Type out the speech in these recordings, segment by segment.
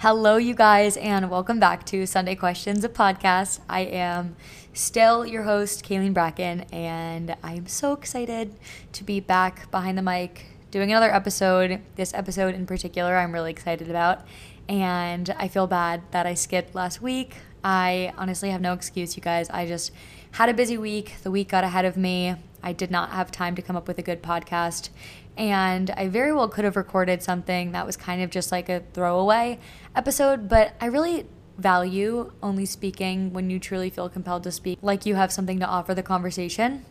Hello, you guys, and welcome back to Sunday Questions, a podcast. I am still your host, Cailin Bracken, and I'm so excited to be back behind the mic doing another episode. This episode in particular, I'm really excited about, and I feel bad that I skipped last week. I honestly have no excuse, you guys. I just had a busy week. The week got ahead of me. I did not have time to come up with a good podcast. And I very well could have recorded something that was kind of just like a throwaway episode, but I really value only speaking when you truly feel compelled to speak, like you have something to offer the conversation.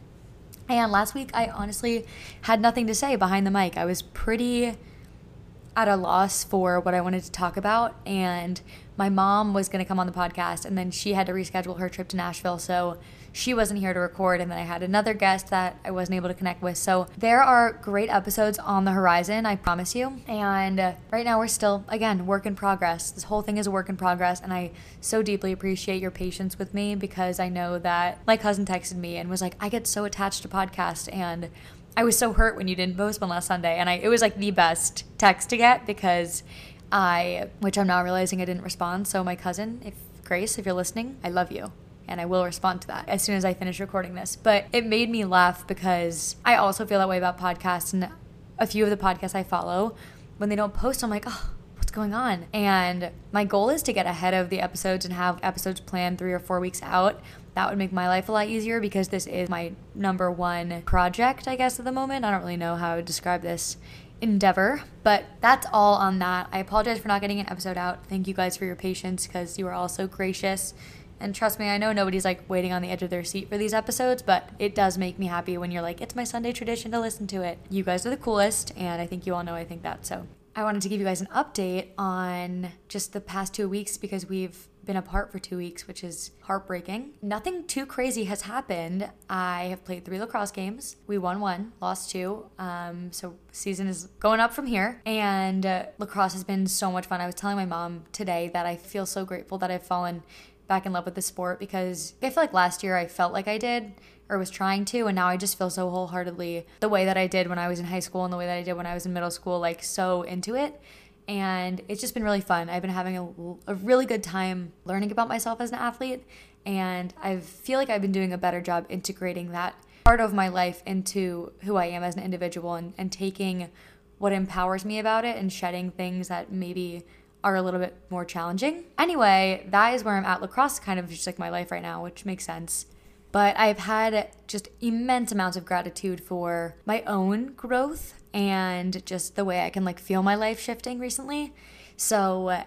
And last week, I honestly had nothing to say behind the mic. I was pretty at a loss for what I wanted to talk about. And my mom was going to come on the podcast, and then she had to reschedule her trip to Nashville. So she wasn't here to record. And then I had another guest that I wasn't able to connect with. So there are great episodes on the horizon, I promise you. And uh, right now, we're still, again, work in progress. This whole thing is a work in progress. And I so deeply appreciate your patience with me because I know that my cousin texted me and was like, I get so attached to podcasts. And I was so hurt when you didn't post one last Sunday, and I it was like the best text to get because I, which I'm now realizing I didn't respond. So my cousin, if Grace, if you're listening, I love you. And I will respond to that as soon as I finish recording this. But it made me laugh because I also feel that way about podcasts. And a few of the podcasts I follow, when they don't post, I'm like, oh, what's going on? And my goal is to get ahead of the episodes and have episodes planned three or four weeks out that would make my life a lot easier because this is my number one project, I guess, at the moment. I don't really know how I would describe this endeavor, but that's all on that. I apologize for not getting an episode out. Thank you guys for your patience because you are all so gracious. And trust me, I know nobody's like waiting on the edge of their seat for these episodes, but it does make me happy when you're like, it's my Sunday tradition to listen to it. You guys are the coolest, and I think you all know I think that. So I wanted to give you guys an update on just the past two weeks because we've been apart for two weeks, which is heartbreaking. Nothing too crazy has happened. I have played three lacrosse games. We won one, lost two. Um, so season is going up from here. And uh, lacrosse has been so much fun. I was telling my mom today that I feel so grateful that I've fallen back in love with the sport because I feel like last year I felt like I did or was trying to and now I just feel so wholeheartedly the way that I did when I was in high school and the way that I did when I was in middle school like so into it and it's just been really fun. I've been having a, a, really good time learning about myself as an athlete, and I feel like I've been doing a better job integrating that part of my life into who I am as an individual and, and taking what empowers me about it and shedding things that maybe are a little bit more challenging. Anyway, that is where I'm at. Lacrosse kind of just like my life right now, which makes sense. But I've had just immense amounts of gratitude for my own growth and just the way I can like feel my life shifting recently. So,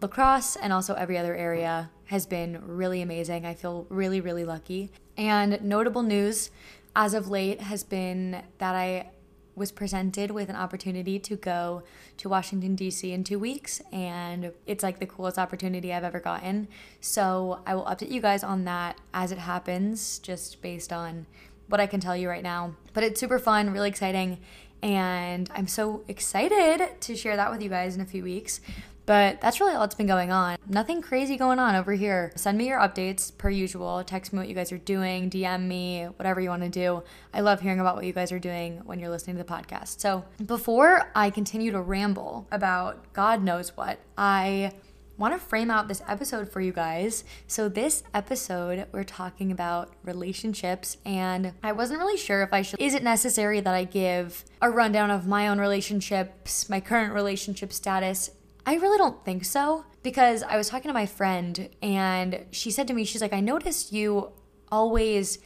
lacrosse and also every other area has been really amazing. I feel really, really lucky. And notable news as of late has been that I was presented with an opportunity to go to Washington, D.C. in two weeks, and it's like the coolest opportunity I've ever gotten. So I will update you guys on that as it happens, just based on what I can tell you right now. But it's super fun, really exciting, and I'm so excited to share that with you guys in a few weeks. But that's really all that's been going on. Nothing crazy going on over here. Send me your updates per usual. Text me what you guys are doing, DM me, whatever you want to do. I love hearing about what you guys are doing when you're listening to the podcast. So before I continue to ramble about God knows what, I want to frame out this episode for you guys. So, this episode, we're talking about relationships, and I wasn't really sure if I should. Is it necessary that I give a rundown of my own relationships, my current relationship status? I really don't think so because I was talking to my friend, and she said to me, She's like, I noticed you always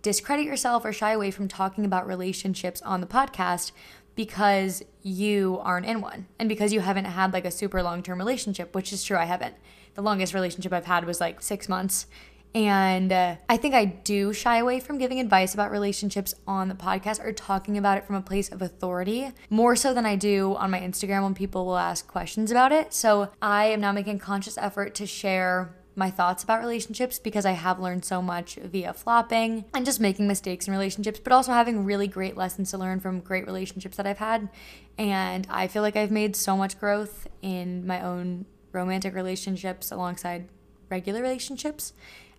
discredit yourself or shy away from talking about relationships on the podcast because you aren't in one and because you haven't had like a super long term relationship, which is true, I haven't. The longest relationship I've had was like six months. And uh, I think I do shy away from giving advice about relationships on the podcast or talking about it from a place of authority more so than I do on my Instagram when people will ask questions about it. So I am now making conscious effort to share my thoughts about relationships because I have learned so much via flopping and just making mistakes in relationships, but also having really great lessons to learn from great relationships that I've had. And I feel like I've made so much growth in my own romantic relationships alongside regular relationships.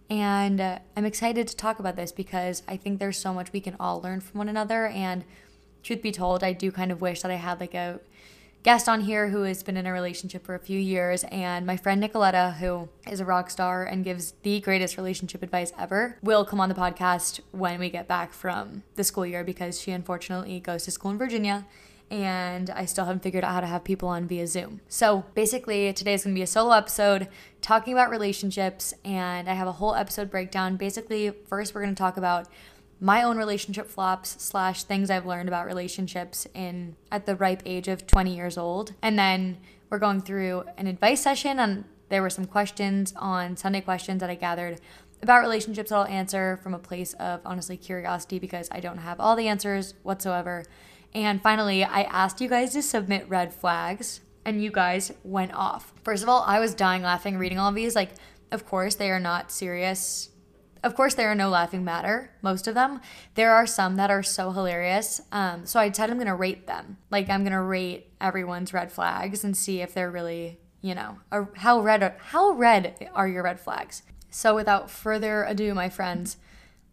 And uh, I'm excited to talk about this because I think there's so much we can all learn from one another. And truth be told, I do kind of wish that I had like a guest on here who has been in a relationship for a few years, and my friend Nicoletta, who is a rock star and gives the greatest relationship advice ever, will come on the podcast when we get back from the school year because she unfortunately goes to school in Virginia and I still haven't figured out how to have people on via Zoom. So basically, today is gonna be a solo episode talking about relationships, and I have a whole episode breakdown. Basically, first, we're gonna talk about my own relationship flops slash things I've learned about relationships in at the ripe age of 20 years old. And then we're going through an advice session and there were some questions on Sunday questions that I gathered about relationships that I'll answer from a place of honestly curiosity because I don't have all the answers whatsoever. And finally, I asked you guys to submit red flags and you guys went off. First of all, I was dying laughing reading all of these. Like, of course, they are not serious of course, there are no laughing matter, most of them. There are some that are so hilarious. Um, so I decided I'm to rate them. Like, I'm to rate everyone's red flags and see if they're really, you know, how red, are, how red are your red flags. So without further ado, my friends,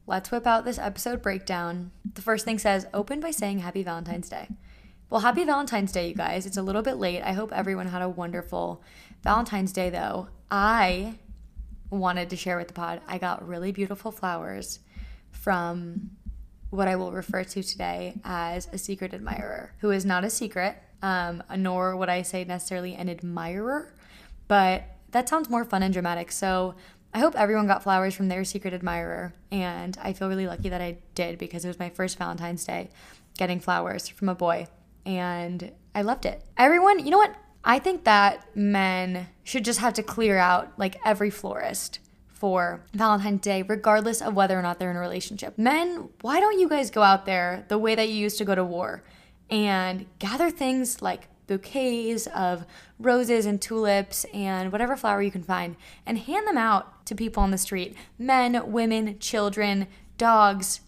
let's whip out this episode breakdown. The first thing says, open by saying Happy Valentine's Day. Well, happy Valentine's Day, you guys. It's a little bit late. I hope everyone had a wonderful Valentine's Day, though. I wanted to share with the pod, I got really beautiful flowers from what I will refer to today as a secret admirer, who is not a secret, um, nor would I say necessarily an admirer, but that sounds more fun and dramatic. So I hope everyone got flowers from their secret admirer, and I feel really lucky that I did because it was my first Valentine's Day getting flowers from a boy, and I loved it. Everyone, you know what? I think that men should just have to clear out like every florist for Valentine's Day, regardless of whether or not they're in a relationship. Men, why don't you guys go out there the way that you used to go to war and gather things like bouquets of roses and tulips and whatever flower you can find and hand them out to people on the street men, women, children, dogs.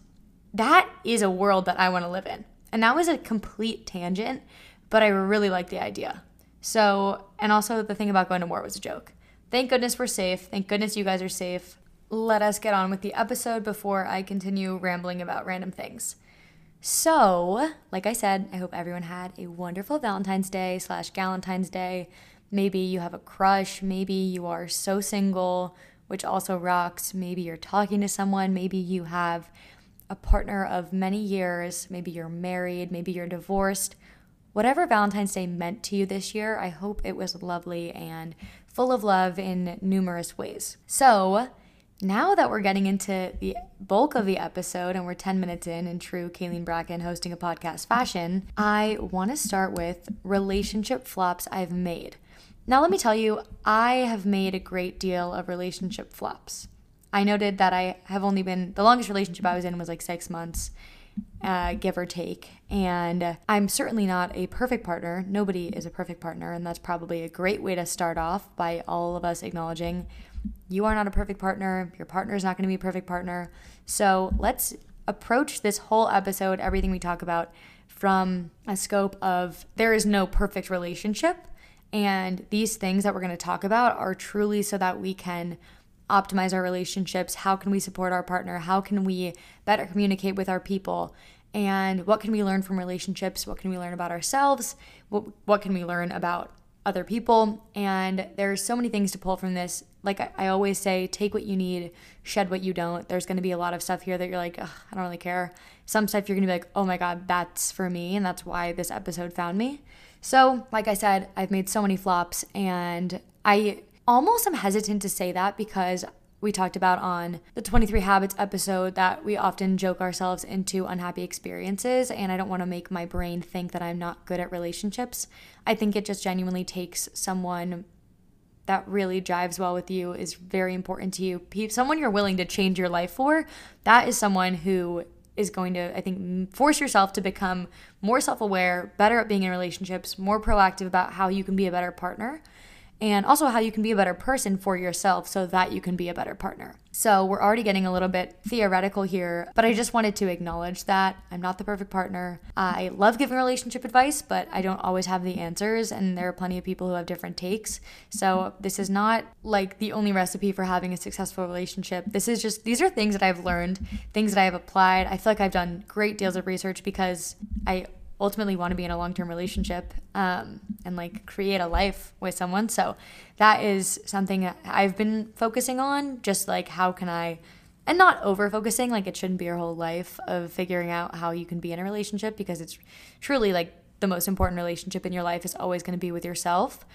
That is a world that I want to live in. And that was a complete tangent, but I really like the idea. So, and also the thing about going to war was a joke. Thank goodness we're safe. Thank goodness you guys are safe. Let us get on with the episode before I continue rambling about random things. So, like I said, I hope everyone had a wonderful Valentine's Day slash Galentine's Day. Maybe you have a crush. Maybe you are so single, which also rocks. Maybe you're talking to someone. Maybe you have a partner of many years. Maybe you're married. Maybe you're divorced whatever Valentine's Day meant to you this year, I hope it was lovely and full of love in numerous ways. So, now that we're getting into the bulk of the episode and we're 10 minutes in in true Cailin Bracken hosting a podcast fashion, I want to start with relationship flops I've made. Now, let me tell you, I have made a great deal of relationship flops. I noted that I have only been, the longest relationship I was in was like six months uh, give or take. And I'm certainly not a perfect partner. Nobody is a perfect partner. And that's probably a great way to start off by all of us acknowledging you are not a perfect partner. Your partner is not going to be a perfect partner. So let's approach this whole episode, everything we talk about, from a scope of there is no perfect relationship. And these things that we're going to talk about are truly so that we can optimize our relationships? How can we support our partner? How can we better communicate with our people? And what can we learn from relationships? What can we learn about ourselves? What, what can we learn about other people? And there's so many things to pull from this. Like I, always say, take what you need, shed what you don't. There's going to be a lot of stuff here that you're like, I don't really care. Some stuff you're going to be like, oh my God, that's for me. And that's why this episode found me. So, like I said, I've made so many flops and I almost am hesitant to say that because we talked about on the 23 Habits episode that we often joke ourselves into unhappy experiences. And I don't want to make my brain think that I'm not good at relationships. I think it just genuinely takes someone that really jives well with you, is very important to you, someone you're willing to change your life for. That is someone who is going to, I think, force yourself to become more self aware, better at being in relationships, more proactive about how you can be a better partner and also how you can be a better person for yourself so that you can be a better partner. So, we're already getting a little bit theoretical here, but I just wanted to acknowledge that I'm not the perfect partner. I love giving relationship advice, but I don't always have the answers, and there are plenty of people who have different takes. So, this is not like the only recipe for having a successful relationship. This is just, these are things that I've learned, things that I have applied. I feel like I've done great deals of research because I ultimately want to be in a long term relationship um, and like create a life with someone. So that is something I've been focusing on. Just like, how can I, and not over focusing, like, it shouldn't be your whole life of figuring out how you can be in a relationship because it's truly like the most important relationship in your life is always going to be with yourself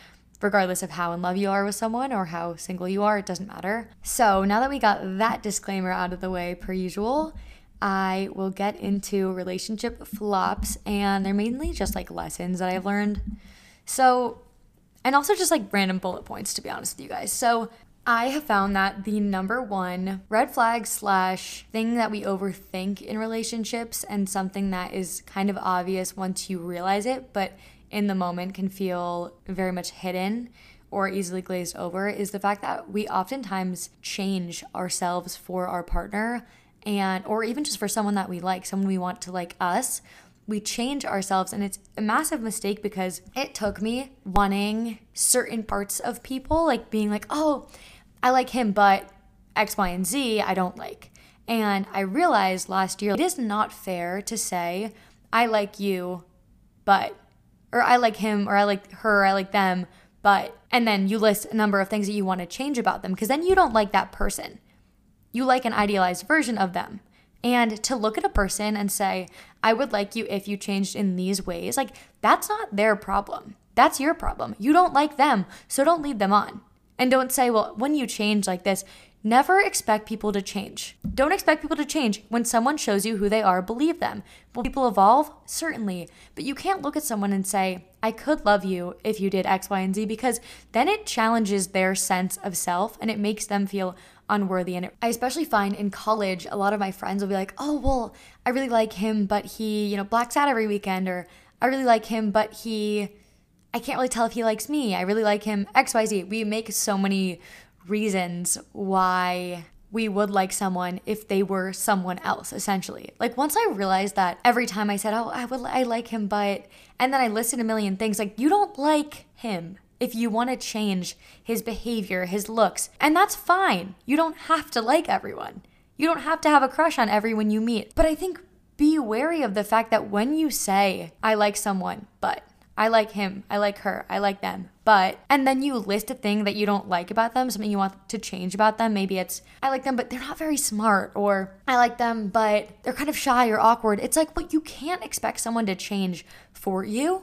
regardless of how in love you are with someone or how single you are, it doesn't matter. So, now that we got that disclaimer out of the way, per usual, I will get into relationship flops, and they're mainly just like lessons that I've learned. So, and also just like random bullet points, to be honest with you guys. So, I have found that the number one red flag slash thing that we overthink in relationships and something that is kind of obvious once you realize it, but in the moment can feel very much hidden or easily glazed over is the fact that we oftentimes change ourselves for our partner and or even just for someone that we like, someone we want to like us, we change ourselves and it's a massive mistake because it took me wanting certain parts of people like being like, "Oh, I like him, but X, Y, and Z I don't like." And I realized last year it is not fair to say, "I like you, but or I like him or I like her, or I like them, but and then you list a number of things that you want to change about them because then you don't like that person you like an idealized version of them. And to look at a person and say, I would like you if you changed in these ways, like that's not their problem. That's your problem. You don't like them, so don't lead them on. And don't say, well, when you change like this, never expect people to change. Don't expect people to change. When someone shows you who they are, believe them. Will people evolve? Certainly. But you can't look at someone and say, I could love you if you did X, Y, and Z, because then it challenges their sense of self and it makes them feel unworthy. And I especially find in college, a lot of my friends will be like, oh, well, I really like him, but he, you know, blacks out every weekend, or I really like him, but he, I can't really tell if he likes me. I really like him, XYZ. We make so many reasons why we would like someone if they were someone else essentially like once i realized that every time i said oh i would i like him but and then i listed a million things like you don't like him if you want to change his behavior, his looks. And that's fine. You don't have to like everyone. You don't have to have a crush on everyone you meet. But I think be wary of the fact that when you say, I like someone, but I like him, I like her, I like them, but, and then you list a thing that you don't like about them, something you want to change about them. Maybe it's, I like them, but they're not very smart, or I like them, but they're kind of shy or awkward. It's like, well, you can't expect someone to change for you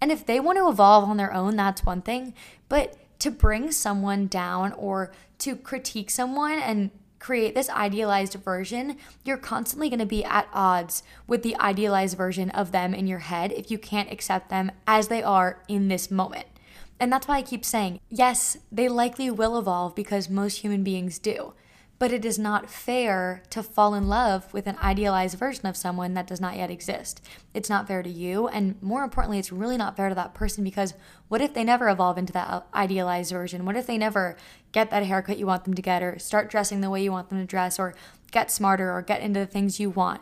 and if they want to evolve on their own, that's one thing. But to bring someone down or to critique someone and create this idealized version, you're constantly going to be at odds with the idealized version of them in your head if you can't accept them as they are in this moment. And that's why I keep saying, yes, they likely will evolve because most human beings do. But it is not fair to fall in love with an idealized version of someone that does not yet exist. It's not fair to you. And more importantly, it's really not fair to that person because what if they never evolve into that idealized version? What if they never get that haircut you want them to get, or start dressing the way you want them to dress, or get smarter, or get into the things you want?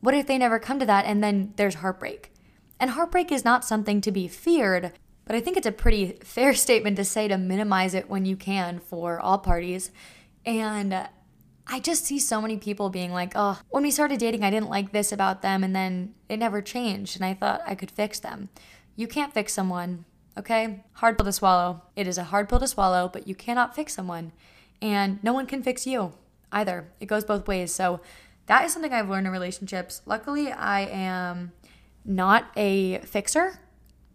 What if they never come to that and then there's heartbreak? And heartbreak is not something to be feared, but I think it's a pretty fair statement to say to minimize it when you can for all parties. And I just see so many people being like, oh, when we started dating, I didn't like this about them, and then it never changed, and I thought I could fix them. You can't fix someone, okay? Hard pill to swallow. It is a hard pill to swallow, but you cannot fix someone. And no one can fix you either. It goes both ways. So that is something I've learned in relationships. Luckily, I am not a fixer.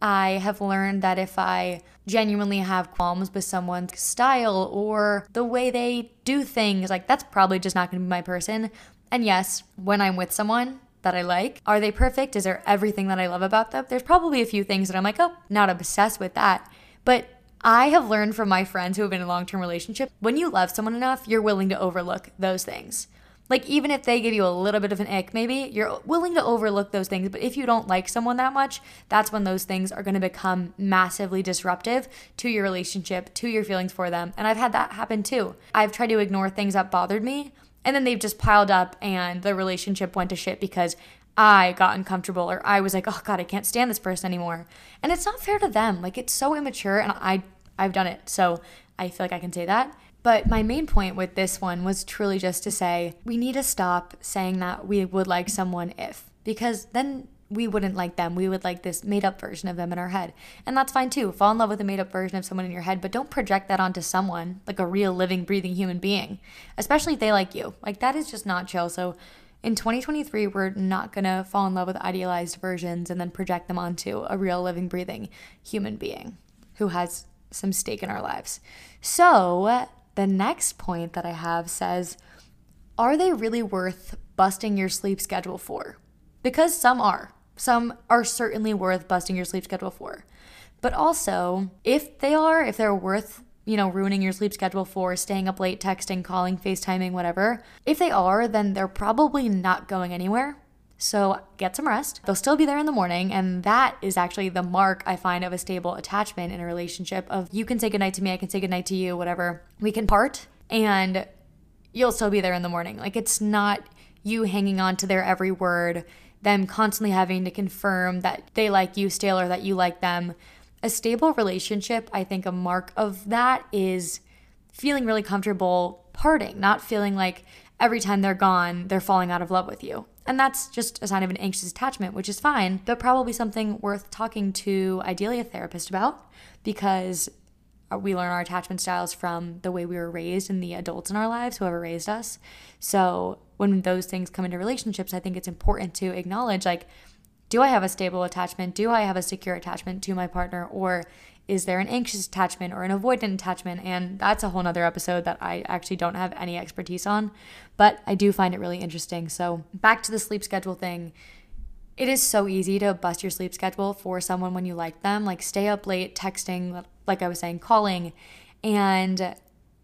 I have learned that if I genuinely have qualms with someone's style or the way they do things, like that's probably just not to be my person. And yes, when I'm with someone that I like, are they perfect? Is there everything that I love about them? There's probably a few things that I'm like, oh, not obsessed with that. But I have learned from my friends who have been in long term relationships when you love someone enough, you're willing to overlook those things. Like, even if they give you a little bit of an ick, maybe you're willing to overlook those things. But if you don't like someone that much, that's when those things are going to become massively disruptive to your relationship, to your feelings for them. And I've had that happen too. I've tried to ignore things that bothered me, and then they've just piled up, and the relationship went to shit because I got uncomfortable or I was like, oh God, I can't stand this person anymore. And it's not fair to them. Like, it's so immature, and I, I've done it. So I feel like I can say that. But my main point with this one was truly just to say we need to stop saying that we would like someone if, because then we wouldn't like them. We would like this made up version of them in our head. And that's fine too. Fall in love with a made up version of someone in your head, but don't project that onto someone, like a real living, breathing human being, especially if they like you. Like that is just not chill. So in 2023, we're not to fall in love with idealized versions and then project them onto a real living, breathing human being who has some stake in our lives. So the next point that I have says, are they really worth busting your sleep schedule for? Because some are. Some are certainly worth busting your sleep schedule for. But also, if they are, if they're worth, you know, ruining your sleep schedule for staying up late, texting, calling, FaceTiming, whatever, if they are, then they're probably not going anywhere. So get some rest. They'll still be there in the morning. And that is actually the mark I find of a stable attachment in a relationship of you can say goodnight to me, I can say goodnight to you, whatever. We can part and you'll still be there in the morning. Like it's not you hanging on to their every word them constantly having to confirm that they like you still or that you like them. A stable relationship, I think a mark of that is feeling really comfortable parting, not feeling like every time they're gone, they're falling out of love with you. And that's just a sign of an anxious attachment, which is fine, but probably something worth talking to ideally a therapist about because we learn our attachment styles from the way we were raised and the adults in our lives, whoever raised us. So when those things come into relationships, I think it's important to acknowledge like, do I have a stable attachment? Do I have a secure attachment to my partner? Or is there an anxious attachment or an avoidant attachment? And that's a whole nother episode that I actually don't have any expertise on, but I do find it really interesting. So, back to the sleep schedule thing. It is so easy to bust your sleep schedule for someone when you like them, like stay up late, texting, like I was saying, calling. And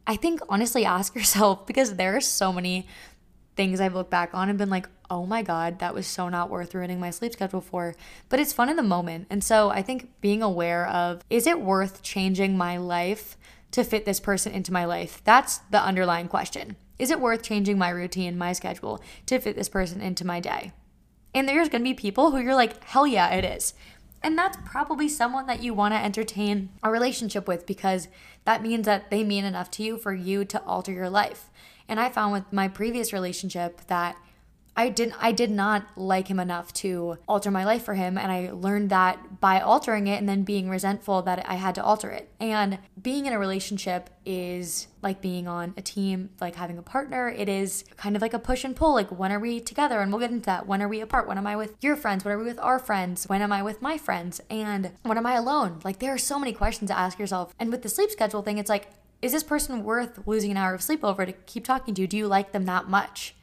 I think honestly, ask yourself because there are so many things I've looked back on and been like, oh my God, that was so not worth ruining my sleep schedule for. But it's fun in the moment. And so I think being aware of is it worth changing my life to fit this person into my life? That's the underlying question. Is it worth changing my routine, my schedule to fit this person into my day? And there's gonna be people who you're like, hell yeah, it is. And that's probably someone that you wanna entertain a relationship with because that means that they mean enough to you for you to alter your life. And I found with my previous relationship that I didn't I did not like him enough to alter my life for him and I learned that by altering it and then being resentful that I had to alter it. And being in a relationship is like being on a team, like having a partner. It is kind of like a push and pull like when are we together and we'll get into that. When are we apart? When am I with your friends? When are we with our friends? When am I with my friends? And when am I alone? Like there are so many questions to ask yourself. And with the sleep schedule thing, it's like is this person worth losing an hour of sleep over to keep talking to? Do you like them that much?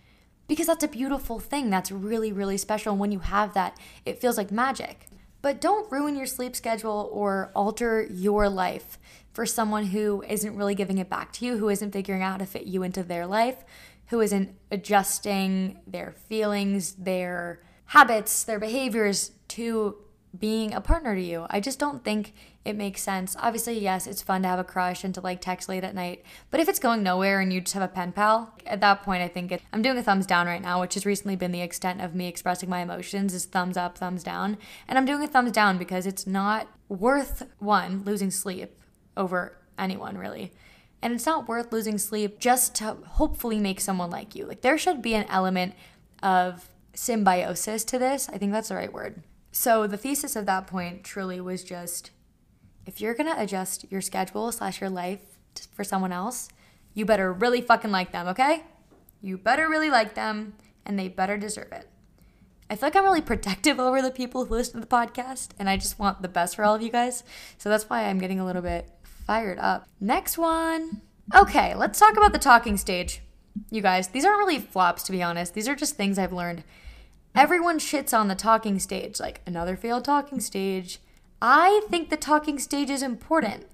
Because that's a beautiful thing. That's really, really special. And when you have that, it feels like magic. But don't ruin your sleep schedule or alter your life for someone who isn't really giving it back to you, who isn't figuring out how to fit you into their life, who isn't adjusting their feelings, their habits, their behaviors to being a partner to you. I just don't think it makes sense. Obviously, yes, it's fun to have a crush and to like text late at night, but if it's going nowhere and you just have a pen pal, at that point, I think it, I'm doing a thumbs down right now, which has recently been the extent of me expressing my emotions is thumbs up, thumbs down. And I'm doing a thumbs down because it's not worth one, losing sleep over anyone really. And it's not worth losing sleep just to hopefully make someone like you. Like there should be an element of symbiosis to this. I think that's the right word so the thesis of that point truly was just if you're gonna adjust your schedule slash your life for someone else, you better really fucking like them, okay? You better really like them and they better deserve it. I feel like I'm really protective over the people who listen to the podcast, and I just want the best for all of you guys. So that's why I'm getting a little bit fired up. Next one. Okay, let's talk about the talking stage. You guys, these aren't really flops, to be honest. These are just things I've learned Everyone shits on the talking stage, like another failed talking stage. I think the talking stage is important.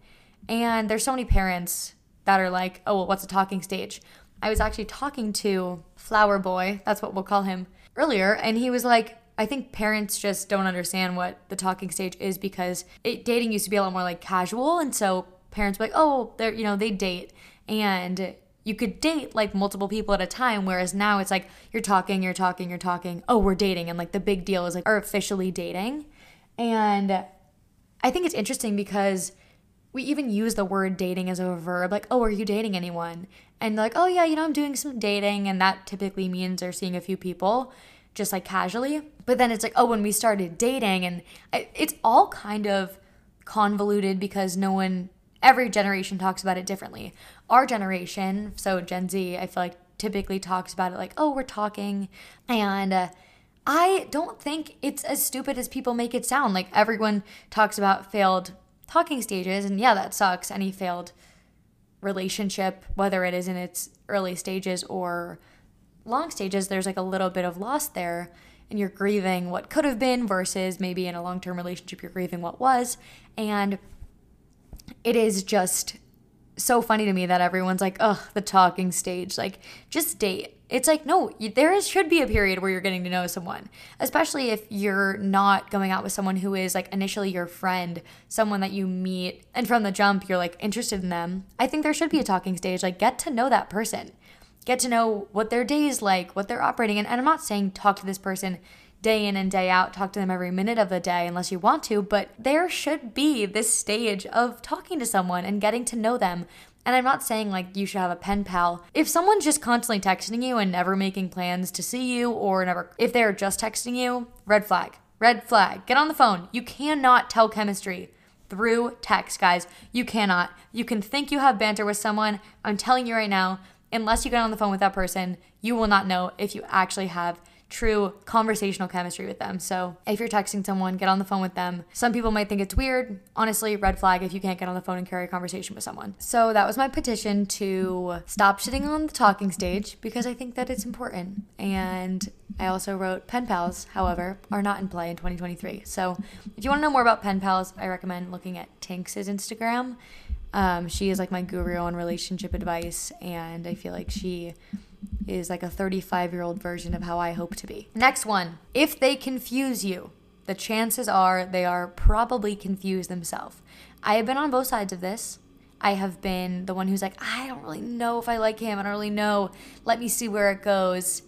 And there's so many parents that are like, oh, well, what's a talking stage? I was actually talking to Flower Boy, that's what we'll call him, earlier, and he was like, I think parents just don't understand what the talking stage is because it, dating used to be a lot more like casual. And so parents were like, oh, they're, you know, they date. And you could date like multiple people at a time whereas now it's like you're talking you're talking you're talking oh we're dating and like the big deal is like are officially dating and i think it's interesting because we even use the word dating as a verb like oh are you dating anyone and like oh yeah you know i'm doing some dating and that typically means they're seeing a few people just like casually. But then it's like, oh, when we started dating, and it's all kind of convoluted because no one, every generation talks about it differently. Our generation, so Gen Z, I feel like typically talks about it like, oh, we're talking. And uh, I don't think it's as stupid as people make it sound. Like everyone talks about failed talking stages, and yeah, that sucks. Any failed relationship, whether it is in its early stages or long stages, there's like a little bit of loss there. And you're grieving what could have been versus maybe in a long term relationship, you're grieving what was. And it is just so funny to me that everyone's like, oh, the talking stage. Like, just date. It's like, no, there is, should be a period where you're getting to know someone, especially if you're not going out with someone who is like initially your friend, someone that you meet, and from the jump, you're like interested in them. I think there should be a talking stage. Like, get to know that person, get to know what their day is like, what they're operating. And, and I'm not saying talk to this person day in and day out, talk to them every minute of the day unless you want to, but there should be this stage of talking to someone and getting to know them. And I'm not saying like you should have a pen pal. If someone's just constantly texting you and never making plans to see you, or never, if they're just texting you, red flag. Red flag. Get on the phone. You cannot tell chemistry through text, guys. You cannot. You can think you have banter with someone. I'm telling you right now, unless you get on the phone with that person, you will not know if you actually have true conversational chemistry with them. So if you're texting someone, get on the phone with them. Some people might think it's weird. Honestly, red flag if you can't get on the phone and carry a conversation with someone. So that was my petition to stop sitting on the talking stage because I think that it's important. And I also wrote pen pals, however, are not in play in 2023. So if you want to know more about pen pals, I recommend looking at Tinks's Instagram. Um, she is like my guru on relationship advice, and I feel like she is like a 35 year old version of how I hope to be. Next one if they confuse you, the chances are they are probably confused themselves. I have been on both sides of this. I have been the one who's like, I don't really know if I like him. I don't really know. Let me see where it goes.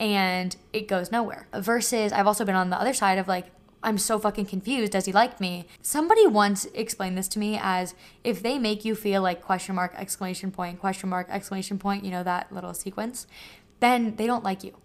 And it goes nowhere. Versus, I've also been on the other side of like, I'm so fucking confused. Does he like me? Somebody once explained this to me as if they make you feel like question mark, exclamation point, question mark, exclamation point, you know, that little sequence, then they don't like you.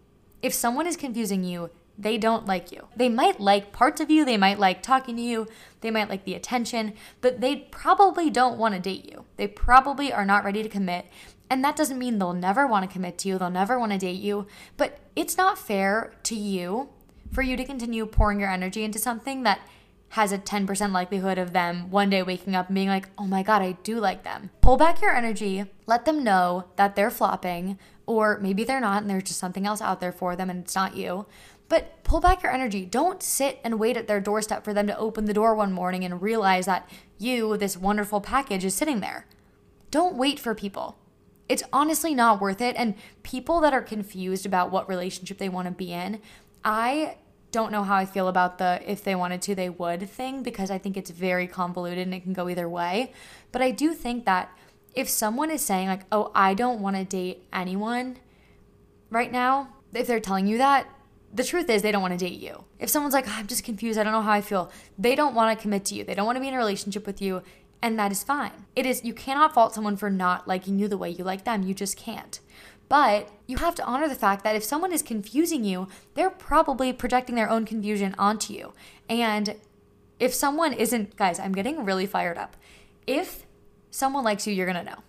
If someone is confusing you, they don't like you. They might like parts of you, they might like talking to you, they might like the attention, but they probably don't want to date you. They probably are not ready to commit. And that doesn't mean they'll never want to commit to you, they'll never want to date you, but it's not fair to you for you to continue pouring your energy into something that has a 10% likelihood of them one day waking up and being like, oh my God, I do like them. Pull back your energy, let them know that they're flopping, or maybe they're not and there's just something else out there for them and it's not you. But pull back your energy. Don't sit and wait at their doorstep for them to open the door one morning and realize that you, this wonderful package, is sitting there. Don't wait for people. It's honestly not worth it. And people that are confused about what relationship they want to be in, I don't know how I feel about the if they wanted to, they would thing because I think it's very convoluted and it can go either way. But I do think that if someone is saying, like, oh, I don't want to date anyone right now, if they're telling you that, the truth is they don't want to date you. If someone's like, oh, I'm just confused, I don't know how I feel, they don't want to commit to you. They don't want to be in a relationship with you, and that is fine. It is, you cannot fault someone for not liking you the way you like them. You just can't. But you have to honor the fact that if someone is confusing you, they're probably projecting their own confusion onto you. And if someone isn't, guys, I'm getting really fired up. If someone likes you, you're gonna know.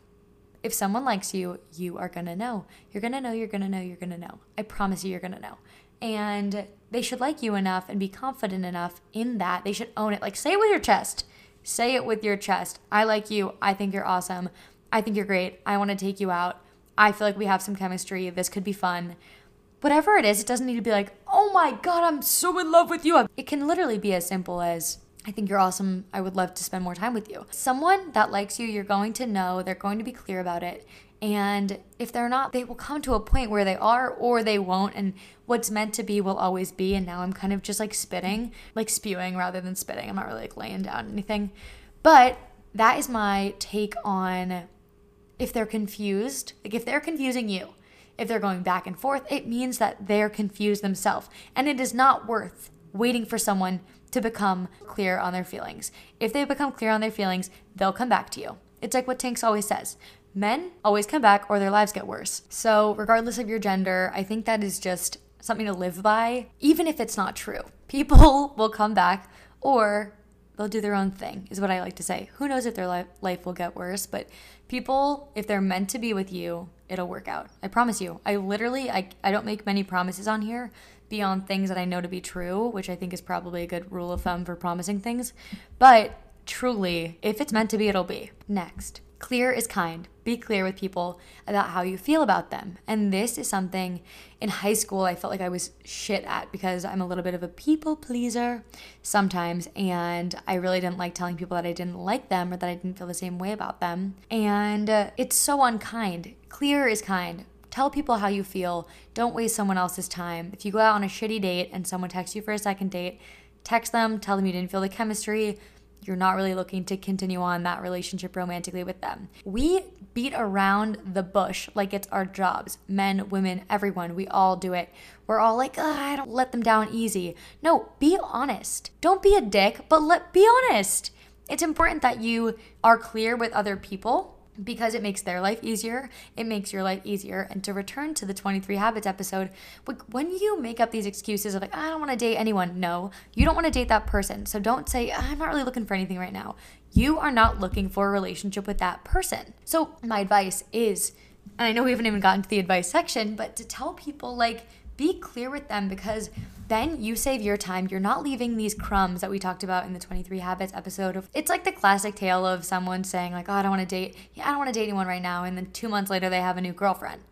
If someone likes you, you are gonna know. You're gonna know, you're gonna know, you're gonna know. I promise you, you're gonna know. And they should like you enough and be confident enough in that. They should own it. Like, say it with your chest. Say it with your chest. I like you. I think you're awesome. I think you're great. I wanna take you out. I feel like we have some chemistry. This could be fun. Whatever it is, it doesn't need to be like, oh my God, I'm so in love with you. It can literally be as simple as, I think you're awesome. I would love to spend more time with you. Someone that likes you, you're going to know, they're going to be clear about it. And if they're not, they will come to a point where they are or they won't. And what's meant to be will always be. And now I'm kind of just like spitting, like spewing rather than spitting. I'm not really like laying down anything. But that is my take on if they're confused, like if they're confusing you, if they're going back and forth, it means that they're confused themselves. And it is not worth waiting for someone to become clear on their feelings. If they become clear on their feelings, they'll come back to you. It's like what Tinks always says men always come back or their lives get worse. So, regardless of your gender, I think that is just something to live by, even if it's not true. People will come back or they'll do their own thing, is what I like to say. Who knows if their life, life will get worse, but people, if they're meant to be with you, it'll work out. I promise you. I literally, I, I don't make many promises on here beyond things that I know to be true, which I think is probably a good rule of thumb for promising things. But truly, if it's meant to be, it'll be. Next. Clear is kind. Be clear with people about how you feel about them. And this is something in high school I felt like I was shit at because I'm a little bit of a people pleaser sometimes. And I really didn't like telling people that I didn't like them or that I didn't feel the same way about them. And uh, it's so unkind. Clear is kind. Tell people how you feel. Don't waste someone else's time. If you go out on a shitty date and someone texts you for a second date, text them, tell them you didn't feel the chemistry, you're not really looking to continue on that relationship romantically with them. We beat around the bush like it's our jobs. Men, women, everyone, we all do it. We're all like, I don't let them down easy. No, be honest. Don't be a dick, but let be honest. It's important that you are clear with other people because it makes their life easier, it makes your life easier. And to return to the 23 Habits episode, when you make up these excuses of like, I don't want to date anyone, no, you don't want to date that person. So don't say, I'm not really looking for anything right now. You are not looking for a relationship with that person. So, my advice is, and I know we haven't even gotten to the advice section, but to tell people, like, be clear with them because then you save your time. You're not leaving these crumbs that we talked about in the 23 Habits episode of it's like the classic tale of someone saying, like, oh, I don't want to date yeah, I don't want to date anyone right now. And then two months later they have a new girlfriend.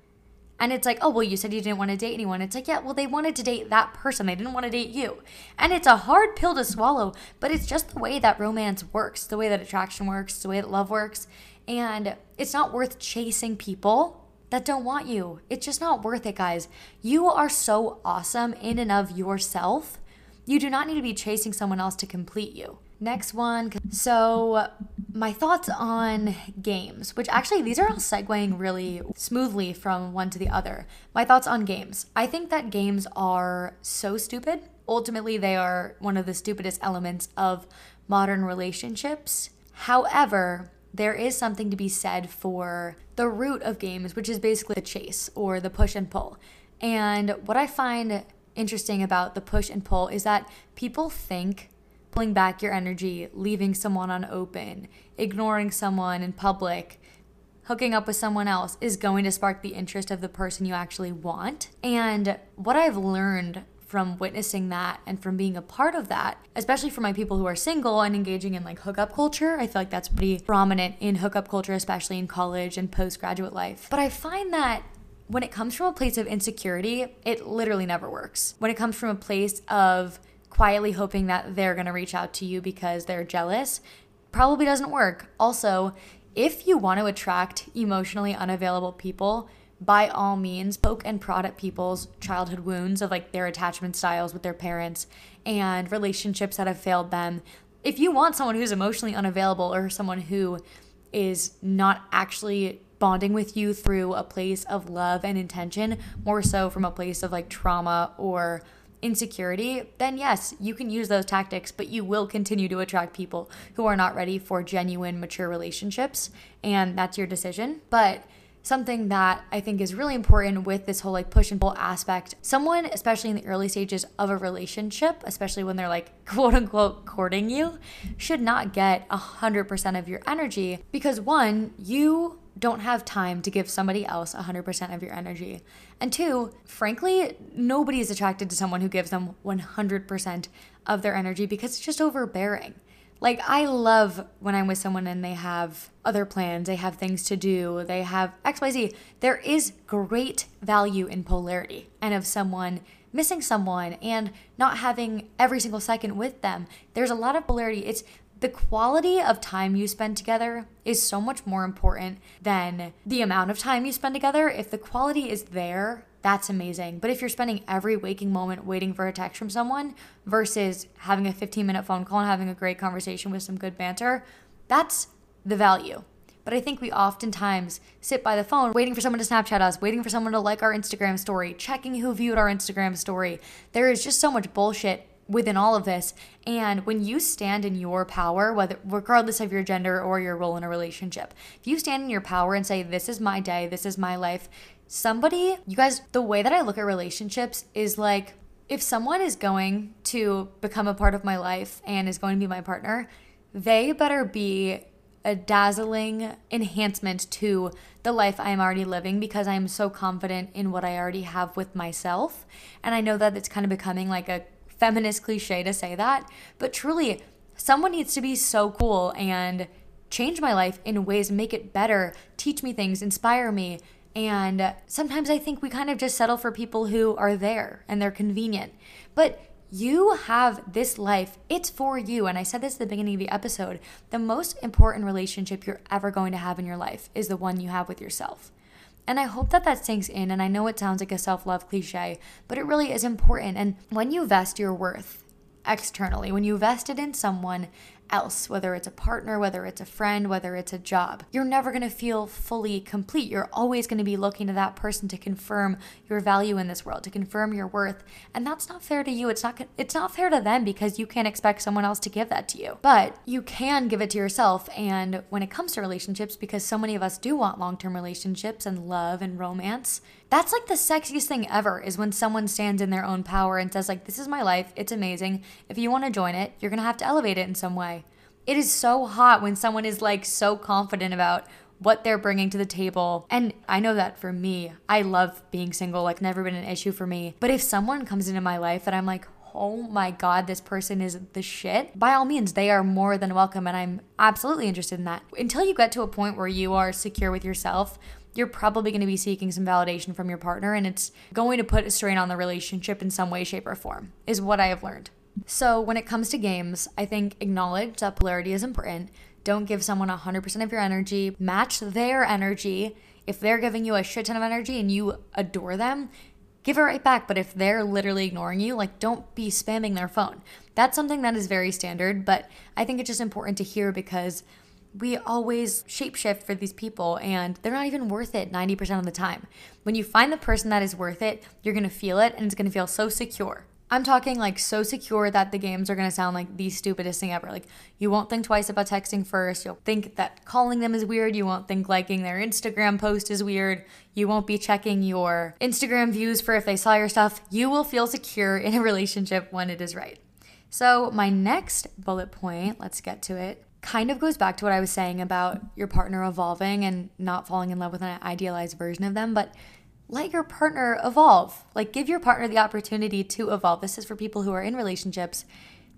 And it's like, oh, well, you said you didn't want to date anyone. It's like, yeah, well, they wanted to date that person. They didn't want to date you. And it's a hard pill to swallow, but it's just the way that romance works, the way that attraction works, the way that love works. And it's not worth chasing people that don't want you. It's just not worth it, guys. You are so awesome in and of yourself. You do not need to be chasing someone else to complete you. Next one. So, my thoughts on games, which actually these are all segueing really smoothly from one to the other. My thoughts on games. I think that games are so stupid. Ultimately, they are one of the stupidest elements of modern relationships. However, there is something to be said for the root of games, which is basically the chase or the push and pull. And what I find interesting about the push and pull is that people think pulling back your energy, leaving someone on open, ignoring someone in public, hooking up with someone else is going to spark the interest of the person you actually want. And what I've learned from witnessing that and from being a part of that, especially for my people who are single and engaging in like hookup culture. I feel like that's pretty prominent in hookup culture, especially in college and postgraduate life. But I find that when it comes from a place of insecurity, it literally never works. When it comes from a place of quietly hoping that they're gonna reach out to you because they're jealous, probably doesn't work. Also, if you want to attract emotionally unavailable people, by all means poke and prod at people's childhood wounds of like their attachment styles with their parents and relationships that have failed them. If you want someone who's emotionally unavailable or someone who is not actually bonding with you through a place of love and intention, more so from a place of like trauma or insecurity, then yes, you can use those tactics, but you will continue to attract people who are not ready for genuine, mature relationships. And that's your decision. But something that I think is really important with this whole like push and pull aspect. Someone, especially in the early stages of a relationship, especially when they're like quote unquote courting you, should not get 100% of your energy because one, you don't have time to give somebody else 100% of your energy. And two, frankly, nobody is attracted to someone who gives them 100% of their energy because it's just overbearing. Like, I love when I'm with someone and they have other plans, they have things to do, they have XYZ. There is great value in polarity and of someone missing someone and not having every single second with them. There's a lot of polarity. It's the quality of time you spend together is so much more important than the amount of time you spend together. If the quality is there, that's amazing. But if you're spending every waking moment waiting for a text from someone versus having a 15 minute phone call and having a great conversation with some good banter, that's the value. But I think we oftentimes sit by the phone waiting for someone to Snapchat us, waiting for someone to like our Instagram story, checking who viewed our Instagram story. There is just so much bullshit within all of this. And when you stand in your power, whether regardless of your gender or your role in a relationship, if you stand in your power and say, This is my day, this is my life, somebody, you guys, the way that I look at relationships is like if someone is going to become a part of my life and is going to be my partner, they better be a dazzling enhancement to the life I am already living because I am so confident in what I already have with myself. And I know that it's kind of becoming like a feminist cliche to say that, but truly, someone needs to be so cool and change my life in ways, make it better, teach me things, inspire me. And sometimes I think we kind of just settle for people who are there and they're convenient. But you have this life, it's for you. And I said this at the beginning of the episode the most important relationship you're ever going to have in your life is the one you have with yourself. And I hope that that sinks in. And I know it sounds like a self love cliche, but it really is important. And when you vest your worth externally, when you vest it in someone else, whether it's a partner, whether it's a friend, whether it's a job. You're never going to feel fully complete. You're always going to be looking to that person to confirm your value in this world, to confirm your worth. And that's not fair to you. It's not it's not fair to them because you can't expect someone else to give that to you. But you can give it to yourself and when it comes to relationships because so many of us do want long-term relationships and love and romance, that's like the sexiest thing ever is when someone stands in their own power and says like this is my life, it's amazing. If you want to join it, you're going to have to elevate it in some way. It is so hot when someone is like so confident about what they're bringing to the table. And I know that for me, I love being single, like, never been an issue for me. But if someone comes into my life that I'm like, oh my God, this person is the shit, by all means, they are more than welcome. And I'm absolutely interested in that. Until you get to a point where you are secure with yourself, you're probably going to be seeking some validation from your partner, and it's going to put a strain on the relationship in some way, shape, or form, is what I have learned. So, when it comes to games, I think acknowledge that polarity is important. Don't give someone 100% of your energy, match their energy. If they're giving you a shit ton of energy and you adore them, give it right back. But if they're literally ignoring you, like don't be spamming their phone. That's something that is very standard, but I think it's just important to hear because we always shapeshift for these people and they're not even worth it 90% of the time. When you find the person that is worth it, you're gonna feel it and it's gonna feel so secure. I'm talking like so secure that the games are gonna sound like the stupidest thing ever. Like you won't think twice about texting first. You'll think that calling them is weird. You won't think liking their Instagram post is weird. You won't be checking your Instagram views for if they saw your stuff. You will feel secure in a relationship when it is right. So, my next bullet point, let's get to it, kind of goes back to what I was saying about your partner evolving and not falling in love with an idealized version of them, but let your partner evolve. Like, give your partner the opportunity to evolve. This is for people who are in relationships.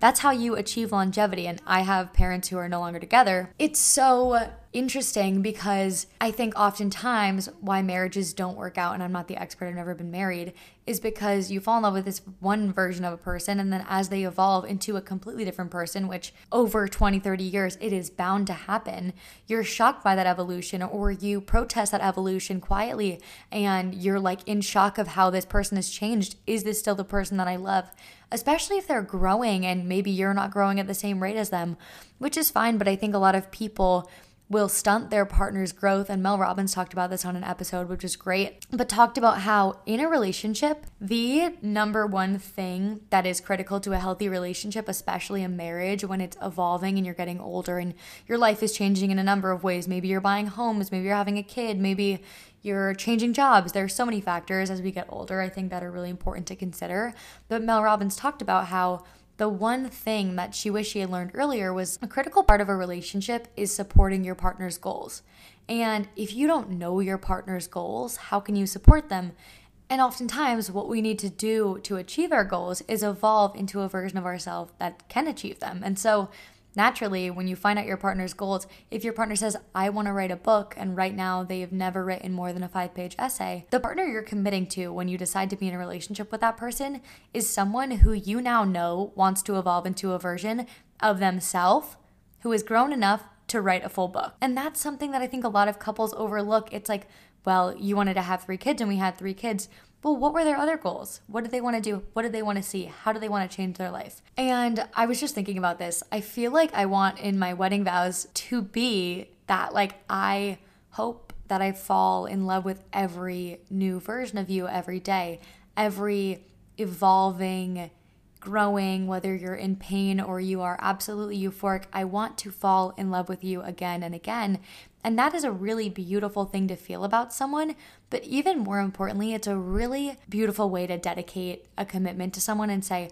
That's how you achieve longevity. And I have parents who are no longer together. It's so interesting because I think oftentimes why marriages don't work out, and I'm not the expert, I've never been married, is because you fall in love with this one version of a person, and then as they evolve into a completely different person, which over 20, 30 years, it is bound to happen, you're shocked by that evolution, or you protest that evolution quietly, and you're like in shock of how this person has changed. Is this still the person that I love? Especially if they're growing and maybe you're not growing at the same rate as them, which is fine, but I think a lot of people will stunt their partner's growth. And Mel Robbins talked about this on an episode, which is great, but talked about how in a relationship, the number one thing that is critical to a healthy relationship, especially a marriage when it's evolving and you're getting older and your life is changing in a number of ways. Maybe you're buying homes, maybe you're having a kid, maybe you're changing jobs. There's so many factors as we get older, I think, that are really important to consider. But Mel Robbins talked about how the one thing that she wished she had learned earlier was a critical part of a relationship is supporting your partner's goals. And if you don't know your partner's goals, how can you support them? And oftentimes, what we need to do to achieve our goals is evolve into a version of ourselves that can achieve them. And so, naturally, when you find out your partner's goals, if your partner says, I want to write a book, and right now they have never written more than a five page essay, the partner you're committing to when you decide to be in a relationship with that person is someone who you now know wants to evolve into a version of themselves who is grown enough to write a full book. And that's something that I think a lot of couples overlook. It's like, well, you wanted to have three kids and we had three kids well, what were their other goals? What did they want to do? What did they want to see? How do they want to change their life? And I was just thinking about this. I feel like I want in my wedding vows to be that, like, I hope that I fall in love with every new version of you every day, every evolving growing, whether you're in pain or you are absolutely euphoric, I want to fall in love with you again and again. And that is a really beautiful thing to feel about someone. But even more importantly, it's a really beautiful way to dedicate a commitment to someone and say,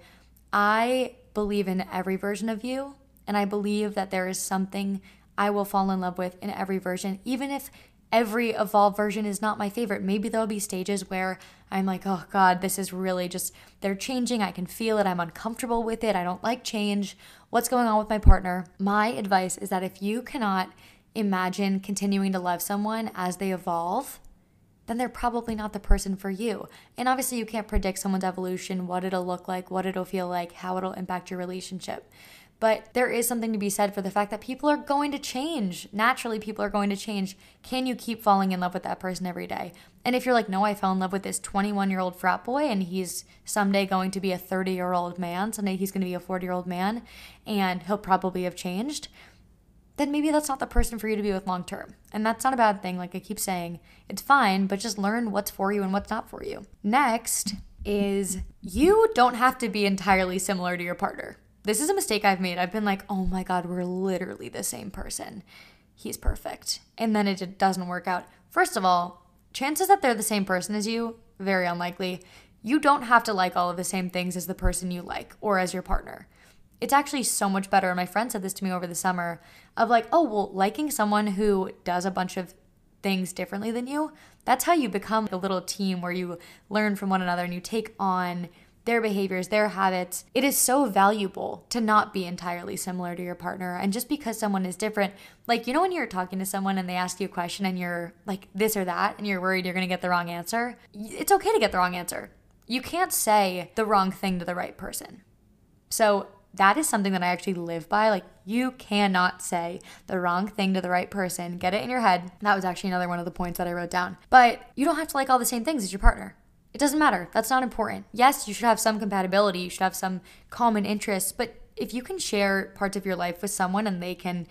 I believe in every version of you. And I believe that there is something I will fall in love with in every version, even if every evolved version is not my favorite. Maybe there'll be stages where I'm like, oh God, this is really just, they're changing. I can feel it. I'm uncomfortable with it. I don't like change. What's going on with my partner? My advice is that if you cannot imagine continuing to love someone as they evolve, then they're probably not the person for you. And obviously, you can't predict someone's evolution, what it'll look like, what it'll feel like, how it'll impact your relationship. But there is something to be said for the fact that people are going to change. Naturally, people are going to change. Can you keep falling in love with that person every day? And if you're like, no, I fell in love with this 21 year old frat boy and he's someday going to be a 30 year old man, someday he's going to be a 40 year old man, and he'll probably have changed, then maybe that's not the person for you to be with long term. And that's not a bad thing. Like I keep saying, it's fine, but just learn what's for you and what's not for you. Next is you don't have to be entirely similar to your partner. This is a mistake I've made. I've been like, oh my God, we're literally the same person. He's perfect. And then it doesn't work out. First of all, chances that they're the same person as you, very unlikely. You don't have to like all of the same things as the person you like or as your partner. It's actually so much better. And my friend said this to me over the summer of like, oh, well, liking someone who does a bunch of things differently than you, that's how you become a little team where you learn from one another and you take on their behaviors, their habits. It is so valuable to not be entirely similar to your partner. And just because someone is different, like, you know, when you're talking to someone and they ask you a question and you're like this or that, and you're worried you're to get the wrong answer, it's okay to get the wrong answer. You can't say the wrong thing to the right person. So, that is something that I actually live by. Like, you cannot say the wrong thing to the right person. Get it in your head. That was actually another one of the points that I wrote down. But you don't have to like all the same things as your partner. It doesn't matter. That's not important. Yes, you should have some compatibility, you should have some common interests, but if you can share parts of your life with someone and they can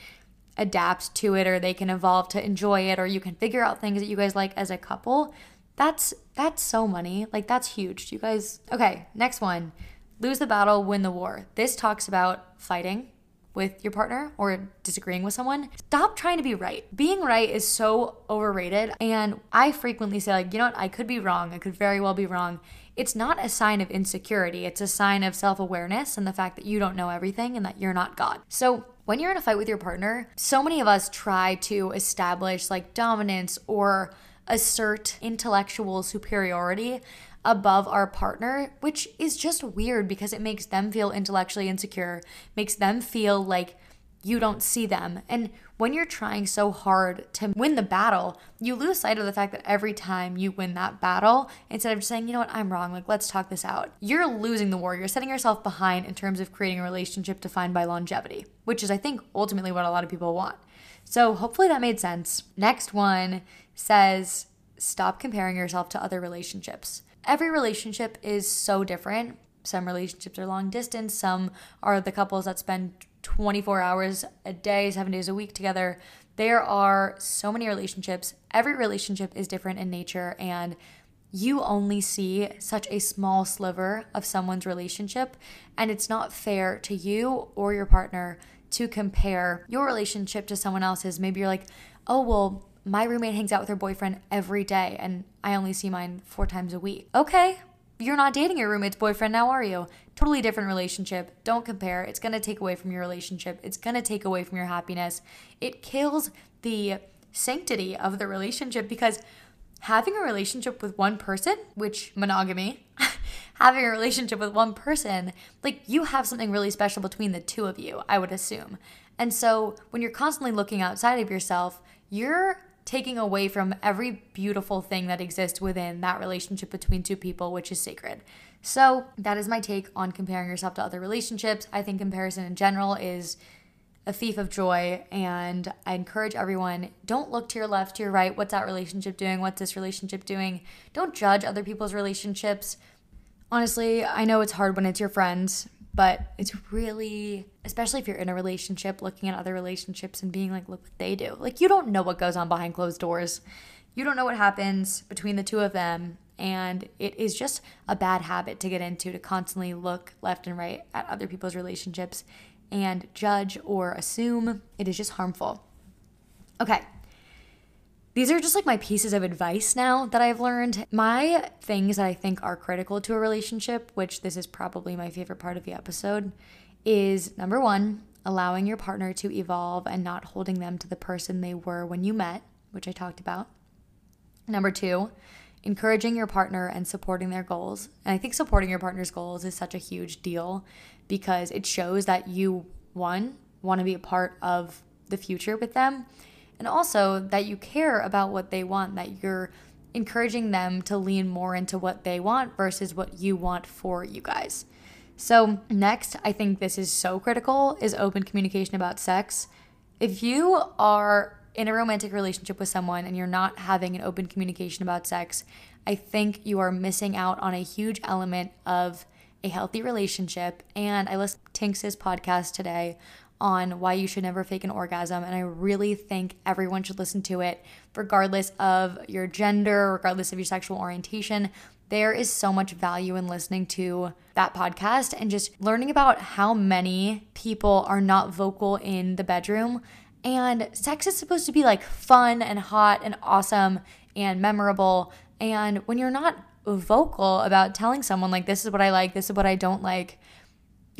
adapt to it or they can evolve to enjoy it or you can figure out things that you guys like as a couple, that's that's so money. Like that's huge. Do you guys Okay, next one. Lose the battle, win the war. This talks about fighting with your partner or disagreeing with someone, stop trying to be right. Being right is so overrated. And I frequently say, like, you know what, I could be wrong. I could very well be wrong. It's not a sign of insecurity, it's a sign of self awareness and the fact that you don't know everything and that you're not God. So, when you're in a fight with your partner, so many of us try to establish like dominance or assert intellectual superiority above our partner, which is just weird because it makes them feel intellectually insecure, makes them feel like you don't see them. And when you're trying so hard to win the battle, you lose sight of the fact that every time you win that battle, instead of just saying, you know what, I'm wrong, like let's talk this out, you're losing the war. You're setting yourself behind in terms of creating a relationship defined by longevity, which is, I think, ultimately what a lot of people want. So hopefully that made sense. Next one says, stop comparing yourself to other relationships every relationship is so different. Some relationships are long distance, some are the couples that spend 24 hours a day, seven days a week together. There are so many relationships. Every relationship is different in nature, and you only see such a small sliver of someone's relationship, and it's not fair to you or your partner to compare your relationship to someone else's. Maybe you're like, oh, well, my roommate hangs out with her boyfriend every day and I only see mine four times a week. Okay, you're not dating your roommate's boyfriend now, are you? Totally different relationship. Don't compare. It's to take away from your relationship. It's to take away from your happiness. It kills the sanctity of the relationship because having a relationship with one person, which monogamy, having a relationship with one person, like you have something really special between the two of you, I would assume. And so when you're constantly looking outside of yourself, you're taking away from every beautiful thing that exists within that relationship between two people, which is sacred. So, that is my take on comparing yourself to other relationships. I think comparison in general is a thief of joy, and I encourage everyone don't look to your left, to your right. What's that relationship doing? What's this relationship doing? Don't judge other people's relationships. Honestly, I know it's hard when it's your friends, but it's really, especially if you're in a relationship, looking at other relationships and being like, look what they do. Like, you don't know what goes on behind closed doors. You don't know what happens between the two of them. And it is just a bad habit to get into to constantly look left and right at other people's relationships and judge or assume. It is just harmful. Okay. These are just like my pieces of advice now that I've learned. My things that I think are critical to a relationship, which this is probably my favorite part of the episode, is number one, allowing your partner to evolve and not holding them to the person they were when you met, which I talked about. Number two, encouraging your partner and supporting their goals. And I think supporting your partner's goals is such a huge deal because it shows that you, one, want to be a part of the future with them, and also that you care about what they want, that you're encouraging them to lean more into what they want versus what you want for you guys. So, next, I think this is so critical is open communication about sex. If you are in a romantic relationship with someone and you're not having an open communication about sex, I think you are missing out on a huge element of a healthy relationship. And I listened to Tinx's podcast today on why you should never fake an orgasm. And I really think everyone should listen to it, regardless of your gender, regardless of your sexual orientation. There is so much value in listening to that podcast and just learning about how many people are not vocal in the bedroom and sex is supposed to be like fun and hot and awesome and memorable. And when you're not vocal about telling someone, like, this is what I like, this is what I don't like,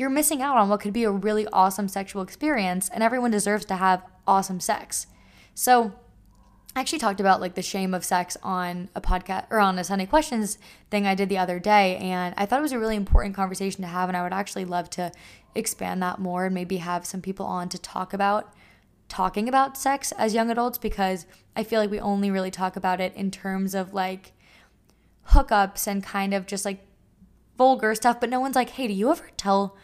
you're missing out on what could be a really awesome sexual experience. And everyone deserves to have awesome sex. So, I actually talked about like the shame of sex on a podcast or on a Sunday questions thing I did the other day. And I thought it was a really important conversation to have. And I would actually love to expand that more and maybe have some people on to talk about talking about sex as young adults because I feel like we only really talk about it in terms of like hookups and kind of just like vulgar stuff, but no one's like, hey, do you ever tell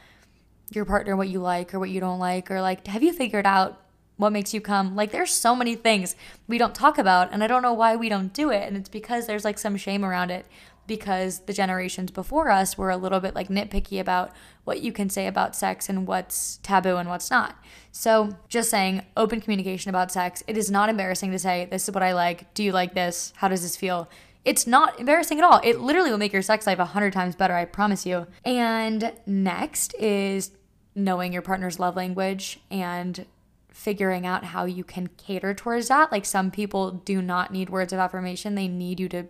your partner what you like or what you don't like? Or like, have you figured out what makes you come? Like, there's so many things we don't talk about, and I don't know why we don't do it. And it's because there's like some shame around it because the generations before us were a little bit like nitpicky about what you can say about sex and what's taboo and what's not. So, just saying, open communication about sex. It is not embarrassing to say, This is what I like. Do you like this? How does this feel? It's not embarrassing at all. It literally will make your sex life a hundred times better, I promise you. And next is knowing your partner's love language and figuring out how you can cater towards that. Like some people do not need words of affirmation, they need you to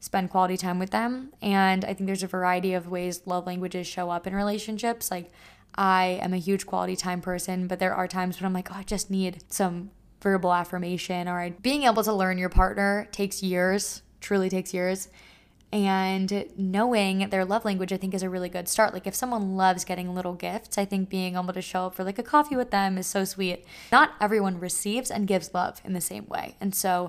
spend quality time with them. And I think there's a variety of ways love languages show up in relationships. Like, I am a huge quality time person, but there are times when I'm like, oh, I just need some verbal affirmation. Or being able to learn your partner takes years, truly takes years. And knowing their love language, I think, is a really good start. Like, if someone loves getting little gifts, I think being able to show up for like a coffee with them is so sweet. Not everyone receives and gives love in the same way. And so,